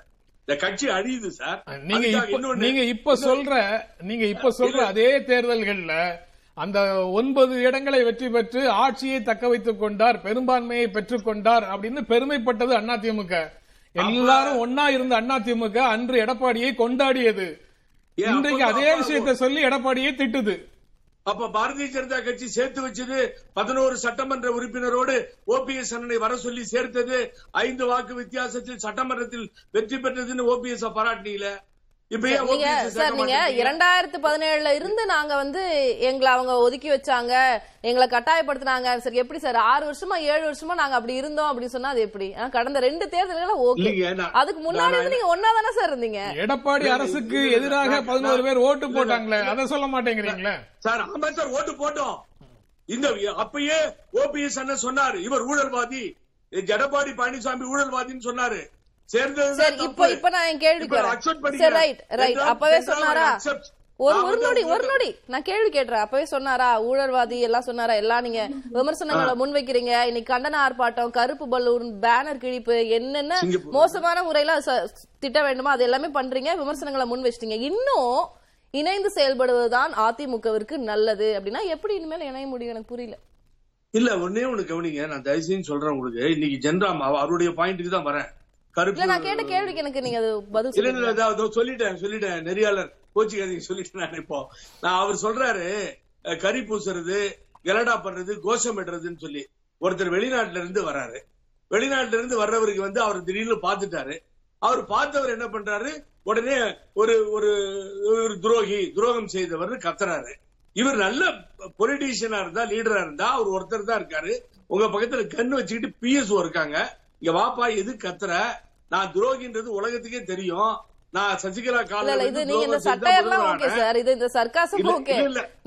இந்த கட்சி அழியுது சார். நீங்க இப்ப சொல்ற நீங்க இப்ப சொல்ற அதே தேர்தல்கள்ல அந்த ஒன்பது இடங்களை வெற்றி பெற்று ஆட்சியை தக்க வைத்துக் கொண்டார் பெரும்பான்மையை பெற்றுக் கொண்டார் அப்படின்னு பெருமைப்பட்டது அதிமுக எல்லாரும் ஒன்னா இருந்த அதிமுக அன்று எடப்பாடியை கொண்டாடியது. இன்றைக்கு அதே விஷயத்தை சொல்லி எடப்பாடியை திட்டுது. அப்ப பாரதிய ஜனதா கட்சி சேர்த்து வச்சது பதினோரு சட்டமன்ற உறுப்பினரோடு ஓபிஎஸ் அண்ணனை வர சொல்லி சேர்த்தது ஐந்து வாக்கு வித்தியாசத்தில் சட்டமன்றத்தில் வெற்றி பெற்றதுன்னு ஓபிஎஸ் பாராட்டினீங்களே? சார் நீங்க? இரண்டாயிரத்தி பதினேழுல இருந்து நாங்க வந்து எங்களை அவங்க ஒதுக்கி வச்சாங்க எங்களை கட்டாயப்படுத்தினாங்க. சரி எப்படி சார்? ஆறு வருஷமா ஏழு வருஷமா நாங்க அப்படி இருந்தோம் அப்படின்னு சொன்னா அது எப்படி? கடந்த ரெண்டு தேர்தல்கள ஓகே. அதுக்கு முன்னாடி நீங்க ஒன்னா தானே சார் இருந்தீங்க? எடப்பாடி அரசுக்கு எதிராக பதினோரு பேர் ஓட்டு போட்டாங்களே அதை சொல்ல மாட்டேங்கிறீங்களே? சார் அமைச்சர் ஓட்டு போட்டோம். இந்த அப்பயே ஓபிஎஸ் அண்ணன் சொன்னார் இவர் ஊழல்வாதி. எடப்பாடி பழனிசாமி ஊழல்வாதின்னு சொன்னாரு. சேர்ந்தது சரி இப்போ இப்ப நான் என் வரேன் சரி ரைட் ரைட் அப்பவே சொன்னாரா? ஒரு ஒரு நொடி ஒரு நொடி. நான் கேள்வி கேட்டுறேன் அப்பவே சொன்னாரா? ஊழல்வாதி எல்லாம் சொன்னாரா? எல்லாம் நீங்க விமர்சனங்களை முன்வைக்கிறீங்க. இன்னைக்கு கண்டன ஆர்ப்பாட்டம் கருப்பு பலூன் பேனர் கிழிப்பு என்னென்ன. மோசமான முறையில திட்ட வேண்டுமோ அது எல்லாமே பண்றீங்க. விமர்சனங்களை முன் வச்சிட்டீங்க இன்னும் இணைந்து செயல்படுவதுதான் அதிமுகவிற்கு நல்லது. அப்படின்னா எப்படி இனிமேல் இணைய முடியும்? எனக்கு புரியல. இல்ல ஒன்னே ஒண்ணு கவனிங்க. நான் தயவுசெய்து சொல்றேன் உங்களுக்கு. இன்னைக்கு ஜென்ராம் அவ- அவருடைய பாயிண்ட்டுக்கு தான் வரேன். கருப்பு நான் கேட்ட கேள்விக்கு எனக்கு நீங்க அது பதில் இல்ல இல்ல சொல்லுங்க. இதோ- இதோ சொல்லிட்டேன் சொல்லிட்டேன். நெறியாளர் கோச்சிக்காதீங்க சொல்லிட்டேன் நான் இப்போ. நான் அவர் சொல்றாரு கறி பூசுறது கலடா பண்றது கோஷம் இடுறதுன்னு சொல்லி. ஒருத்தர் வெளிநாட்டுல இருந்து வர்றாரு வெளிநாட்டுல இருந்து வர்றவருக்கு வந்து அவர் திடீர்னு பார்த்துட்டாரு. அவர் பார்த்தவர் என்ன பண்றாரு? உடனே ஒரு ஒரு ஒரு துரோகி துரோகம் செய்தவர் கத்துறாரு. இவர் நல்ல பொலிட்டீஷியனா இருந்தா லீடரா இருந்தா அவர் ஒருத்தர் தான் இருக்காரு. உங்க பக்கத்துல கண்ணு வச்சுக்கிட்டு பிஎஸ்ஓ இருக்காங்க. இங்க வாப்பா எது கத்துற? நான் துரோகின்றது உலகத்துக்கே தெரியும். நான் சசிகலா இல்ல கால இல்ல இது நீங்க இந்த சட்டையெல்லாம் ஓகே சார். இது இந்த சர்க்காசம் ஓகே.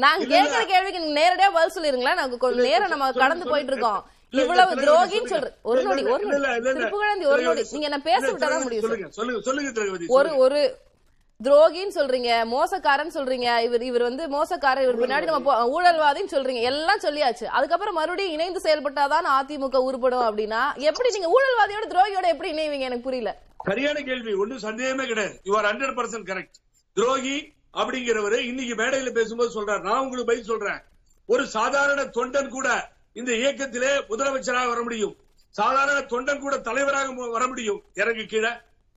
நாங்க கேக்குற. கேள்விக்கு நேரடியா பதில் சொல்லிருங்களேன். நாங்க கொஞ்சம் நேரம் நம்ம கடந்து போயிட்டு இருக்கோம் இவ்வளவு துரோகின்னு சொல்ற ஒரு நொடி ஒரு நொடி. திருப்புகழந்தி ஒரு நொடி. நீங்க என்ன பேச விட்டாதான் முடியும் சொல்லுங்க சொல்லுங்க ஒரு ஒரு துரோகின்னு சொல்றீங்க மோசக்காரன் சொல்றீங்க இவர் இவர் வந்து மோசக்காரர் இவர் பின்னாடி நம்ம ஊழல்வாதின்னு சொல்றீங்க எல்லாம் சொல்லியாச்சு. அதுக்கப்புறம் மறுபடியும் இணைந்து செயல்பட்டாதான் அதிமுக உருப்படும் அப்படின்னா எப்படி நீங்க ஊழல்வாதியோட துரோகியோட எப்படி இணைவீங்க? எனக்கு புரியல. சரியான கேள்வி ஒன்னும் சந்தேகமே கிடையாது. You are hundred percent correct துரோகி அப்படிங்கிறவரு இன்னைக்கு மேடையில பேசும்போது சொல்றாரு. நான் உங்களுக்கு பதில் சொல்றேன். ஒரு சாதாரண தொண்டன் கூட இந்த இயக்கத்திலே முதலமைச்சராக வர முடியும். சாதாரண தொண்டன் கூட தலைவராக வர முடியும். இறங்கு கீழே.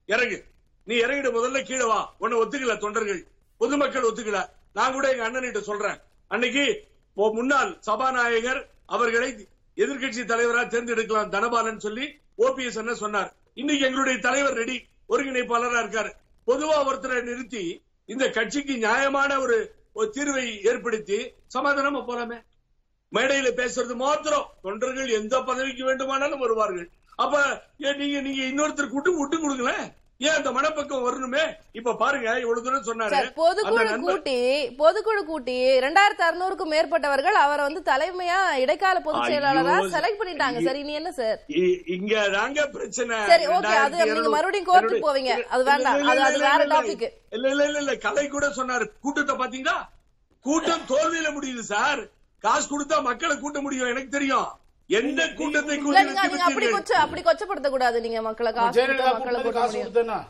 இறங்கு. நீ இறங்கிட்டு முதல்ல கீழே வா. உன்னை ஒத்துக்கல தொண்டர்கள். பொதுமக்கள் ஒத்துக்கல. நான் கூட எங்க அண்ணன்கிட்ட சொல்றேன். அன்னைக்கு முன்னாள் சபாநாயகர் அவர்களை எதிர்க்கட்சி தலைவரா தேர்ந்தெடுக்கலாம் தனபாலன் சொல்லி ஓபிஎஸ் என்ன சொன்னார். இன்னைக்கு எங்களுடைய தலைவர் ரெடி ஒருங்கிணைப்பாளரா இருக்காரு. பொதுவா ஒருத்தரை நிறுத்தி இந்த கட்சிக்கு நியாயமான ஒரு தீர்வை ஏற்படுத்தி சமாதானமா போலாமே. மேடையில பேசுறது மாத்திரம். தொண்டர்கள் எந்த பதவிக்கு வேண்டுமானாலும் வருவார்கள். அப்ப நீங்க நீங்க இன்னொருத்தர் கூட்டு விட்டு கொடுங்களேன். ஏன் அந்த மனப்பக்கம் வரணுமே? இப்ப பாருங்க இவ்வளவு தூரம் சொன்னாரு. பொதுக்குழு கூட்டி பொதுக்குழு கூட்டி ரெண்டாயிரத்தி அறுநூறுக்கும் மேற்பட்டவர்கள் அவரை வந்து தலைமையா இடைக்கால பொதுச் செயலாளரா செலக்ட் பண்ணிட்டாங்க. சார் இனி என்ன சார்? இங்க தாங்க பிரச்சனை. சரி, okay, அது நீங்க 2200 மறுபடியும் கோர்ட்டுக்கு போவீங்க. அது வேண்டாம். அது- அது வேற topic. இல்ல இல்ல இல்ல இல்ல. கலை கூட சொன்னாரு. கூட்டத்தை பாத்தீங்களா கூட்டம் தோல்வியில முடியுது சார். காசு கொடுத்தா மக்களை கூட்ட முடியும் எனக்கு தெரியும். எந்த கூட்டத்தை அப்படி நிறுத்தி கொச்ச அப்படி கொச்சப்படுத்த கூடாது நீங்க மக்களை. காசு மக்களை முடியும்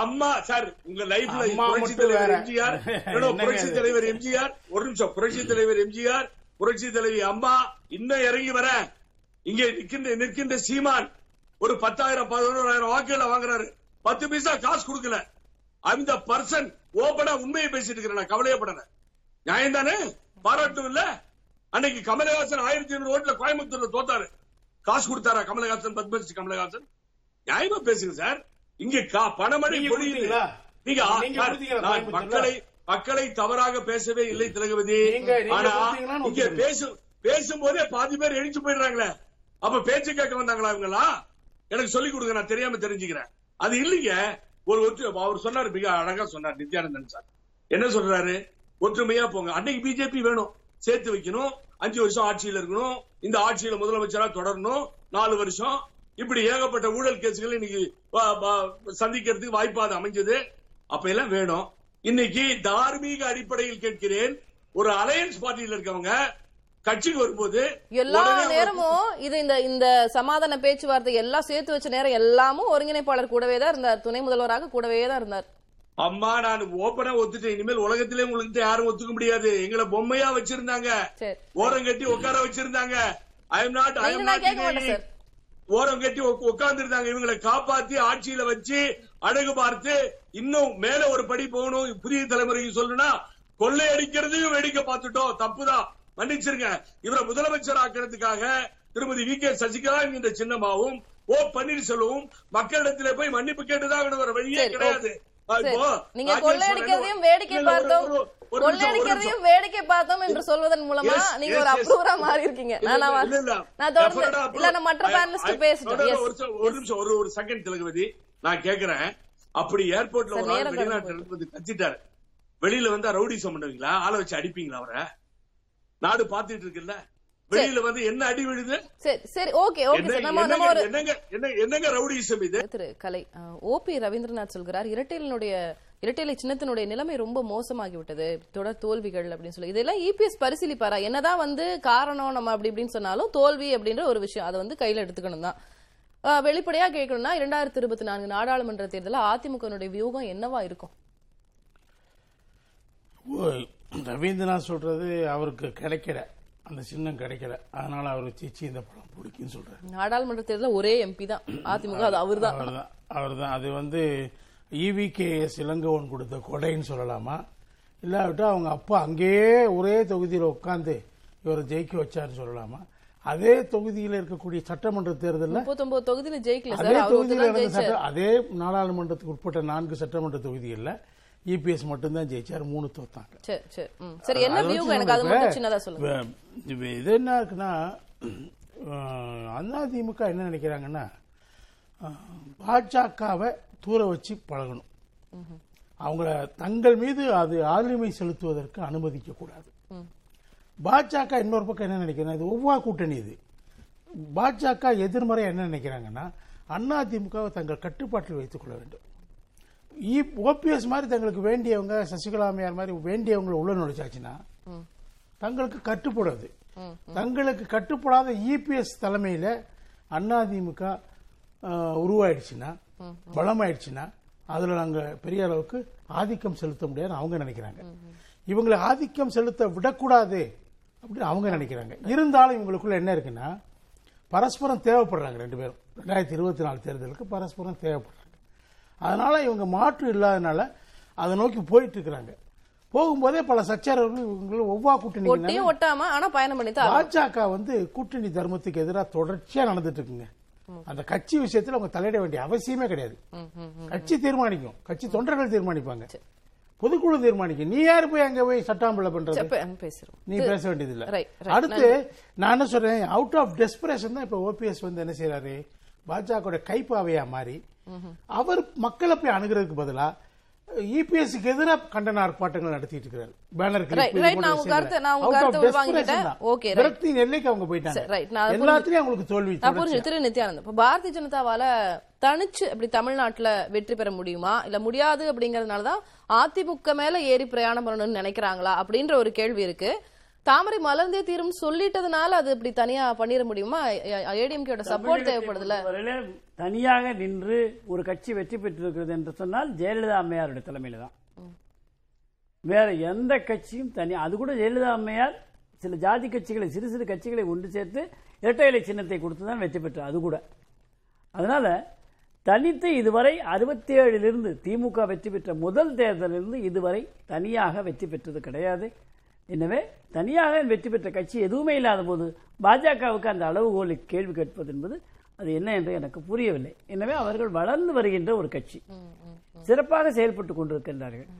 அம்மா சார் உங்க லைஃப்ல அம்மா புரட்சி மட்டும் தலைவர். எம்ஜிஆர். புரட்சி? தலைவர் எம்ஜிஆர்? ஒரு நிமிஷம் புரட்சி தலைவர் எம்ஜிஆர் புரட்சி தலைவி அம்மா இன்னும் இறங்கி வர. இங்கே நிற்கின்ற நிற்கின்ற சீமான் ஒரு பத்தாயிரம் பதினோராயிரம் வாக்குகளை வாங்குறாரு. பத்து பைசா காசு கொடுக்கல. அந்த பர்சன் ஓபனா உண்மையை பேசிட்டு இருக்கிறேன் நான் கவலையப்படல. நியாயம் தானே பாராட்டும் இல்ல? அன்னைக்கு கமலஹாசன் ஆயிரத்தி ஐநூறு ஓட்டுல கோயம்புத்தூர்ல தோத்தாரு. காசு கொடுத்தாரா கமலஹாசன் பத்மஸ்ரீ கமலஹாசன்? நியாயமா பேசுங்க சார். இங்க பணமழை நீங்க பொழியுது. கொடுத்தீங்களா? நீங்க? மக்களை மக்களை தவறாக பேசவே இல்லை திலகவதி. நீங்க ஆனா இங்க. பேசும் பேசும்போதே பாதி பேர் எழுந்து போயிடுறாங்களே. அப்ப பேச்சு கேட்க வந்தாங்களா இவங்களா? எனக்கு சொல்லிக் கொடுங்க நான் தெரியாம தெரிஞ்சுக்கிறேன். அது இல்லைங்க. ஒரு ஒற்று அவர் சொன்னார் மிக அழகா சொன்னார் நித்யானந்தன் சார். என்ன சொல்றாரு? ஒற்றுமையா போங்க. அன்னைக்கு பிஜேபி வேணும். சேர்த்து வைக்கணும். அஞ்சு வருஷம் ஆட்சியில இருக்கணும். இந்த ஆட்சியில முதலமைச்சரா தொடரணும். நாலு வருஷம். இப்படி ஏகப்பட்ட ஊழல் கேசுகள் இன்னைக்கு சந்திக்கிறதுக்கு வாய்ப்பா அது அமைஞ்சது. அப்ப எல்லாம் வேணும். இன்னைக்கு தார்மீக அடிப்படையில் கேட்கிறேன். ஒரு அலையன்ஸ் பார்ட்டியில இருக்கவங்க கட்சிக்கு வரும்போது எல்லா நேரமும் இது இந்த இந்த சமாதான பேச்சுவார்த்தை எல்லாம் சேர்த்து வச்ச நேரம் எல்லாமும் ஒருங்கிணைப்பாளர் கூடவே தான் இருந்தார். துணை முதல்வராக கூடவே தான் இருந்தார். அம்மா நான் ஓப்பனா ஒத்துட்டேன். இனிமேல் உலகத்திலே உங்களுக்கு யாரும் ஒத்துக்க முடியாது. எங்களை பொம்மையா வச்சிருந்தாங்க. சரி. ஓரம் கட்டி உட்கார வச்சிருந்தாங்க. I am not I am sir ஓரம் கட்டி உட்கார்ந்து இருந்தாங்க இவங்களை காப்பாத்தி ஆட்சியில வச்சு அழகு பார்த்து இன்னும் மேல ஒரு படி போகணும். புதிய தலைமுறைக்கு சொல்லணும்னா கொள்ளையடிக்கிறதையும் வேடிக்கை பார்த்துட்டோம். தப்புதான். மன்னிச்சிருங்க. இவரை முதலமைச்சர் ஆக்கிறதுக்காக திருமதி வி கே சசிகலா என்கின்ற சின்னமாவும் ஓ பன்னீர்செல்வமும் மக்களிடத்திலே போய் மன்னிப்பு கேட்டுதான் வழியே கிடையாது. நீங்க கொள்ளையடிக்கிறதையும் வேடிக்கை பார்த்தோம். கொள்ளையடிக்கிறதையும் வேடிக்கை பார்த்தோம் என்று சொல்வதன் மூலமா நீங்க ஒரு. அப்ரூவரா மாறி இருக்கீங்க. நான் தொடர்ந்து. இல்ல நான் மற்ற பேனலிஸ்ட் Yes. ஒரு நிமிஷம், ஒரு ஒரு செகண்ட் திலகவதி. நான் கேக்குறேன். அப்படி ஏர்போர்ட்ல ஒரு ஆள் வெளிநாட்டுல இருந்து கத்திட்டாரு. வெளியில வந்தா ரவுடிசம் பண்ணுவீங்களா? ஆளை வச்சு அடிப்பீங்களா அவரை? நாடு பாத்துட்டு இருக்குல்ல? வெளியில வந்து என்ன அடி விழுது? சரி சரி ஓகே ஓகே சார் நம்ம நம்ம என்னங்க ஒரு என்னங்க என்ன- என்னங்க ரவுடிசம் இது? திரு கலை ஓபி ரவீந்திரநாத் சொல்கிறார் இரட்டையினுடைய இரட்டைலை சின்னத்தினுடைய நிலைமை ரொம்ப மோசமாகி விட்டது தொடர் தோல்விகள் அப்படின்னு சொல்லி. இதெல்லாம் இபிஎஸ் பரிசீலிப்பாரா? என்னதான் வந்து காரணம் நம்ம அப்படி இப்படின்னு சொன்னாலும் தோல்வி அப்படின்ற ஒரு விஷயம். அதை வந்து கையில எடுத்துக்கணும் தான். வெளிப்படையா கேட்கணும்னா இரண்டாயிரத்தி இருபத்தி நான்கு நாடாளுமன்ற தேர்தலில் அதிமுகனுடைய வியூகம் என்னவா இருக்கும்? ரவீந்திரநாத் சொல்றது அவருக்கு கிடைக்கல. அந்த சின்னம் கிடைக்கல. அதனால அவர் சீச்சி இந்த படம் பிடிக்குன்னு சொல்றாரு. நாடாளுமன்ற தேர்தலில் ஒரே எம்பி தான். அதிமுக அது அவர்தான். அவர்தான். அவர்தான். அது வந்து இவிகேஎஸ் இளங்கோவன் கொடுத்த கொடைன்னு சொல்லலாமா? இல்லாவிட்டா அவங்க அப்பா அங்கேயே ஒரே தொகுதியில் உட்காந்து இவரை ஜெயிக்க வச்சாருன்னு சொல்லலாமா? அதே தொகுதியில் இருக்கக்கூடிய சட்டமன்ற தேர்தலில் தொகுதியில ஜெயிக்கல அதே அவர் தொகுதியில் தான் நடந்த அதே நாடாளுமன்றத்துக்கு உட்பட்ட நான்கு சட்டமன்ற தொகுதிகளில் இபிஎஸ் மட்டும்தான் ஜெயிச்சார் மூணு தோத்தாங்க. இது என்ன இருக்குன்னா அதிமுக என்ன நினைக்கிறாங்கன்னா பாஜகவை தூர வச்சு பழகணும். அவங்கள தங்கள் மீது அது ஆளுமை செலுத்துவதற்கு அனுமதிக்க கூடாது. பாஜக இன்னொரு பக்கம் என்ன நினைக்கிறேன் இது ஒவ்வொரு கூட்டணி இது. பாஜக எதிர்மறை என்ன நினைக்கிறாங்கன்னா அதிமுகவை தங்கள் கட்டுப்பாட்டில் வைத்துக் கொள்ள வேண்டும். ஓபிஎஸ் மாதிரி தங்களுக்கு வேண்டியவங்க சசிகலா அம்மையார் மாதிரி வேண்டியவங்களை உள்ள நுழைச்சாச்சுன்னா தங்களுக்கு கட்டுப்படாது. தங்களுக்கு கட்டுப்படாத இபிஎஸ் தலைமையில அதிமுக உருவாயிடுச்சுன்னா பலமாயிடுச்சுன்னா அதுல நாங்க பெரிய அளவுக்கு ஆதிக்கம் செலுத்த முடியாதுன்னு அவங்க நினைக்கிறாங்க. இவங்களை ஆதிக்கம் செலுத்த விடக்கூடாது அப்படின்னு அவங்க நினைக்கிறாங்க. இருந்தாலும் இவங்களுக்குள்ள என்ன இருக்குன்னா பரஸ்பரம் தேவைப்படுறாங்க ரெண்டு பேரும். ரெண்டாயிரத்தி இருபத்தி நாலு தேர்தலுக்கு பரஸ்பரம் தேவைப்படுறாங்க. அதனால இவங்க மாற்று இல்லாதனால அதை நோக்கி போயிட்டு இருக்கிறாங்க. போகும்போதே பல சச்சரவுகள் இவங்களும் ஒவ்வொரு கூட்டணி ஒட்டாம ஆனா பயணம் பண்ணி. பாஜக வந்து கூட்டணி தர்மத்துக்கு எதிராக தொடர்ச்சியா நடந்துட்டு இருக்குங்க அந்த கட்சி விஷயத்துல அவங்க தலையிட வேண்டிய அவசியமே கிடையாது. கட்சி தீர்மானிக்கும். கட்சி தொண்டர்கள் தீர்மானிப்பாங்க. பொதுக்குழு தீர்மானிக்கும். நீ யாரு போய் அங்க போய் சட்டாம்பிள்ளை பண்றது? நீ பேச வேண்டியது இல்ல. அடுத்து நான் என்ன சொல்றேன்? அவுட் ஆஃப் டெஸ்பரேஷன் தான் இப்ப ஓபிஎஸ் வந்து என்ன செய்யறாரு பாஜக கைப்பாவையா மாறி அவர் மக்களை போய் அணுகிறதுக்கு பதிலா இபிஎஸ்க்கு எதிராக கண்டன ஆர்ப்பாட்டங்கள் நடத்திட்டு இருக்காரு பேனர் Right, right. நான் உங்க கருத்தை- நான் உங்க கருத்தை உள்வாங்கிட்டேன். Okay, right. விரக்தியின் எல்லைக்கு அவங்க. போயிட்டாங்க. எல்லாத்துலயும் அவங்களுக்கு தோல்வி புரிஞ்சு நித்யானந்த் இப்ப பாரதிய ஜனதாவால தனிச்சு அப்படி தமிழ்நாட்டுல வெற்றி பெற முடியுமா? இல்ல முடியாது அப்படிங்கறதுனாலதான் அதிமுக மேல ஏறி பிரயாணம் பண்ணணும்னு நினைக்கிறாங்களா? அப்படின்ற ஒரு கேள்வி இருக்கு. தாமரை மலர்ந்தே தீரும் சொல்லிட்டதுனால அது இப்படி தனியா பண்ணிட முடியுமா? ஏடிஎம்கேட சப்போர்ட் தேவைப்படுதுல. தனியாக நின்று ஒரு கட்சி வெற்றி பெற்றிருக்கிறது என்று சொன்னால் ஜெயலலிதா அம்மையாருடைய தலைமையில தான் வேற எந்த கட்சியும் தனி அது கூட ஜெயலலிதா அம்மையார் சில ஜாதி கட்சிகளை சிறு சிறு கட்சிகளை ஒன்று சேர்த்து இரட்டை இலை சின்னத்தை கொடுத்து தான் வெற்றி பெற்றார் அது கூட. அதனால தனித்து இதுவரை அறுபத்தி ஏழிலிருந்து திமுக வெற்றி பெற்ற முதல் தேர்தலிலிருந்து இதுவரை தனியாக வெற்றி பெற்றது கிடையாது. எனவே தனியாக வெற்றி பெற்ற கட்சி எதுவுமே இல்லாத போது பாஜகவுக்கு அந்த அளவுகோலை கேள்வி கேட்பது என்பது அது என்ன என்று எனக்கு புரியவில்லை. எனவே அவர்கள் வளர்ந்து வருகின்ற ஒரு கட்சி. சிறப்பாக செயல்பட்டு கொண்டிருக்கின்றார்கள்.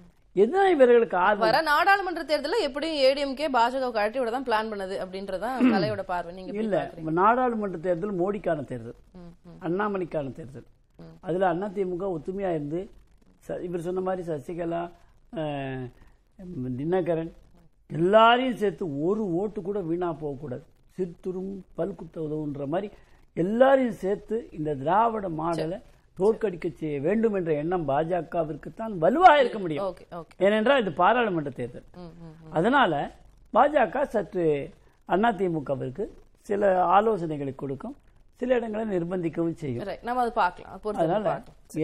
இதுதான் இவர்களுக்கு ஆர்வம்? வர நாடாளுமன்ற தேர்தலில் எப்படியும் ஏடிஎம்கே பாஜக கழட்டி விட தான் பிளான் பண்ணது அப்படின்றதான் கலையோட பார்வை. நீங்க இல்ல? நாடாளுமன்ற தேர்தல் மோடிக்கான தேர்தல். அண்ணாமலைக்கான தேர்தல். அதுல அண்ணா திமுக ஒத்துமையா இருந்து இவர் சொன்ன மாதிரி சசிகலா தினகரன் எல்லாரையும் சேர்த்து ஒரு ஓட்டு கூட வீணா போகக்கூடாது சிறுத்துரும் பல்குத்த உதவுன்ற மாதிரி எல்லாரையும் சேர்த்து இந்த திராவிட மாடலை தோற்கடிக்க செய்ய வேண்டும் என்ற எண்ணம் பாஜகவிற்கு தான் வலுவாக இருக்க முடியும். ஏனென்றால் இது பாராளுமன்ற தேர்தல். அதனால பாஜக சற்று அதிமுகவிற்கு சில ஆலோசனைகளை கொடுக்கும் சில இடங்களை நிர்பந்திக்கவும் செய்யும். நம்ம அதை பார்க்கலாம். அதனால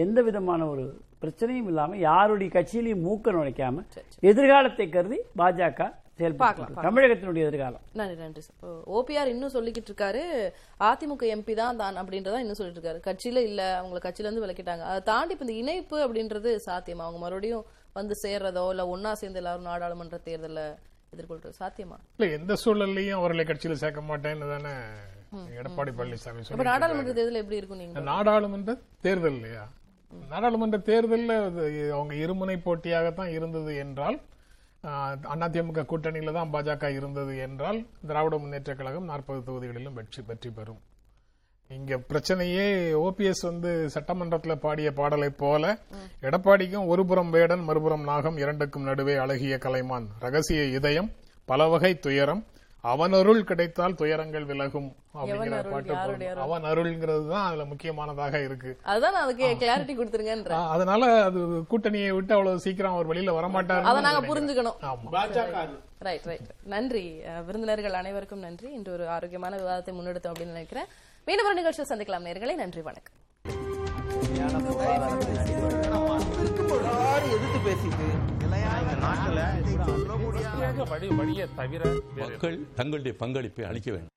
எந்த விதமான ஒரு பிரச்சனையும் இல்லாம யாருடைய கட்சியிலையும் மூக்க நுழைக்காம எதிர்காலத்தை கருதி பாஜக தமிழகத்தினுடைய எதிர்காலம். நன்றி நன்றி சார். ஓபிஆர் இன்னும் சொல்லிக்கிட்டு இருக்காரு. அதிமுக எம்பி தான் தான் அப்படின்றதா இன்னும் சொல்லிட்டு இருக்காரு. கட்சியில இல்ல அவங்களை கட்சியில இருந்து விலக்கிட்டாங்க. அதை தாண்டி இப்ப இந்த இணைப்பு அப்படின்றது சாத்தியமா? அவங்க மறுபடியும் வந்து சேர்றதோ இல்ல ஒன்னா சேர்ந்து எல்லாரும் நாடாளுமன்ற தேர்தலை எதிர்கொள்றது சாத்தியமா? இல்ல எந்த சூழல்லையும் அவர்களை கட்சியில சேர்க்க மாட்டேன்னு தானே எடப்பாடி பழனிசாமி நாடாளுமன்ற தேர்தல் எப்படி இருக்கும் நீங்க நாடாளுமன்ற தேர்தல் இல்லையா நாடாளுமன்ற தேர்தலில் அவங்க இருமுனை போட்டியாகத்தான் இருந்தது என்றால் அதிமுக கூட்டணியில தான் பாஜக இருந்தது என்றால் திராவிட முன்னேற்ற கழகம் நாற்பது தொகுதிகளிலும் வெற்றி வெற்றி பெறும். இங்க பிரச்சனையே ஓபிஎஸ் வந்து சட்டமன்றத்தில் பாடிய பாடலை போல எடப்பாடிக்கும் ஒருபுறம் வேடன் மறுபுறம் நாகம் இரண்டுக்கும் நடுவே அழகிய கலைமான். ரகசிய இதயம் பல வகை துயரம் அவன் அருள் கிடைத்தால் துயரங்கள் விலகும் அப்படிங்கிற அருள், பாட்டு. அவன் அருள்ங்கிறது தான் அதுல முக்கியமானதாக இருக்கு. அதுதான் நான் அதுக்கு கிளாரிட்டி கொடுத்துருங்கன்ற. ஆ, அதனால அது கூட்டணியை விட்டு அவ்வளவு சீக்கிரம் அவர் வெளியில வரமாட்டார் அதை நாங்க புரிஞ்சுக்கணும். ரைட் ரைட் நன்றி. விருந்தினர்கள் அனைவருக்கும் நன்றி. இன்று ஒரு ஆரோக்கியமான விவாதத்தை முன்னெடுத்தோம் அப்படின்னு நினைக்கிறேன். மீண்டும் ஒரு நிகழ்ச்சியில் சந்திக்கலாம் நேர்களை. நன்றி வணக்கம். எதிர்த்து பேசிட்டு மக்கள் தங்களுடைய பங்களிப்பை அளிக்க வேண்டும்.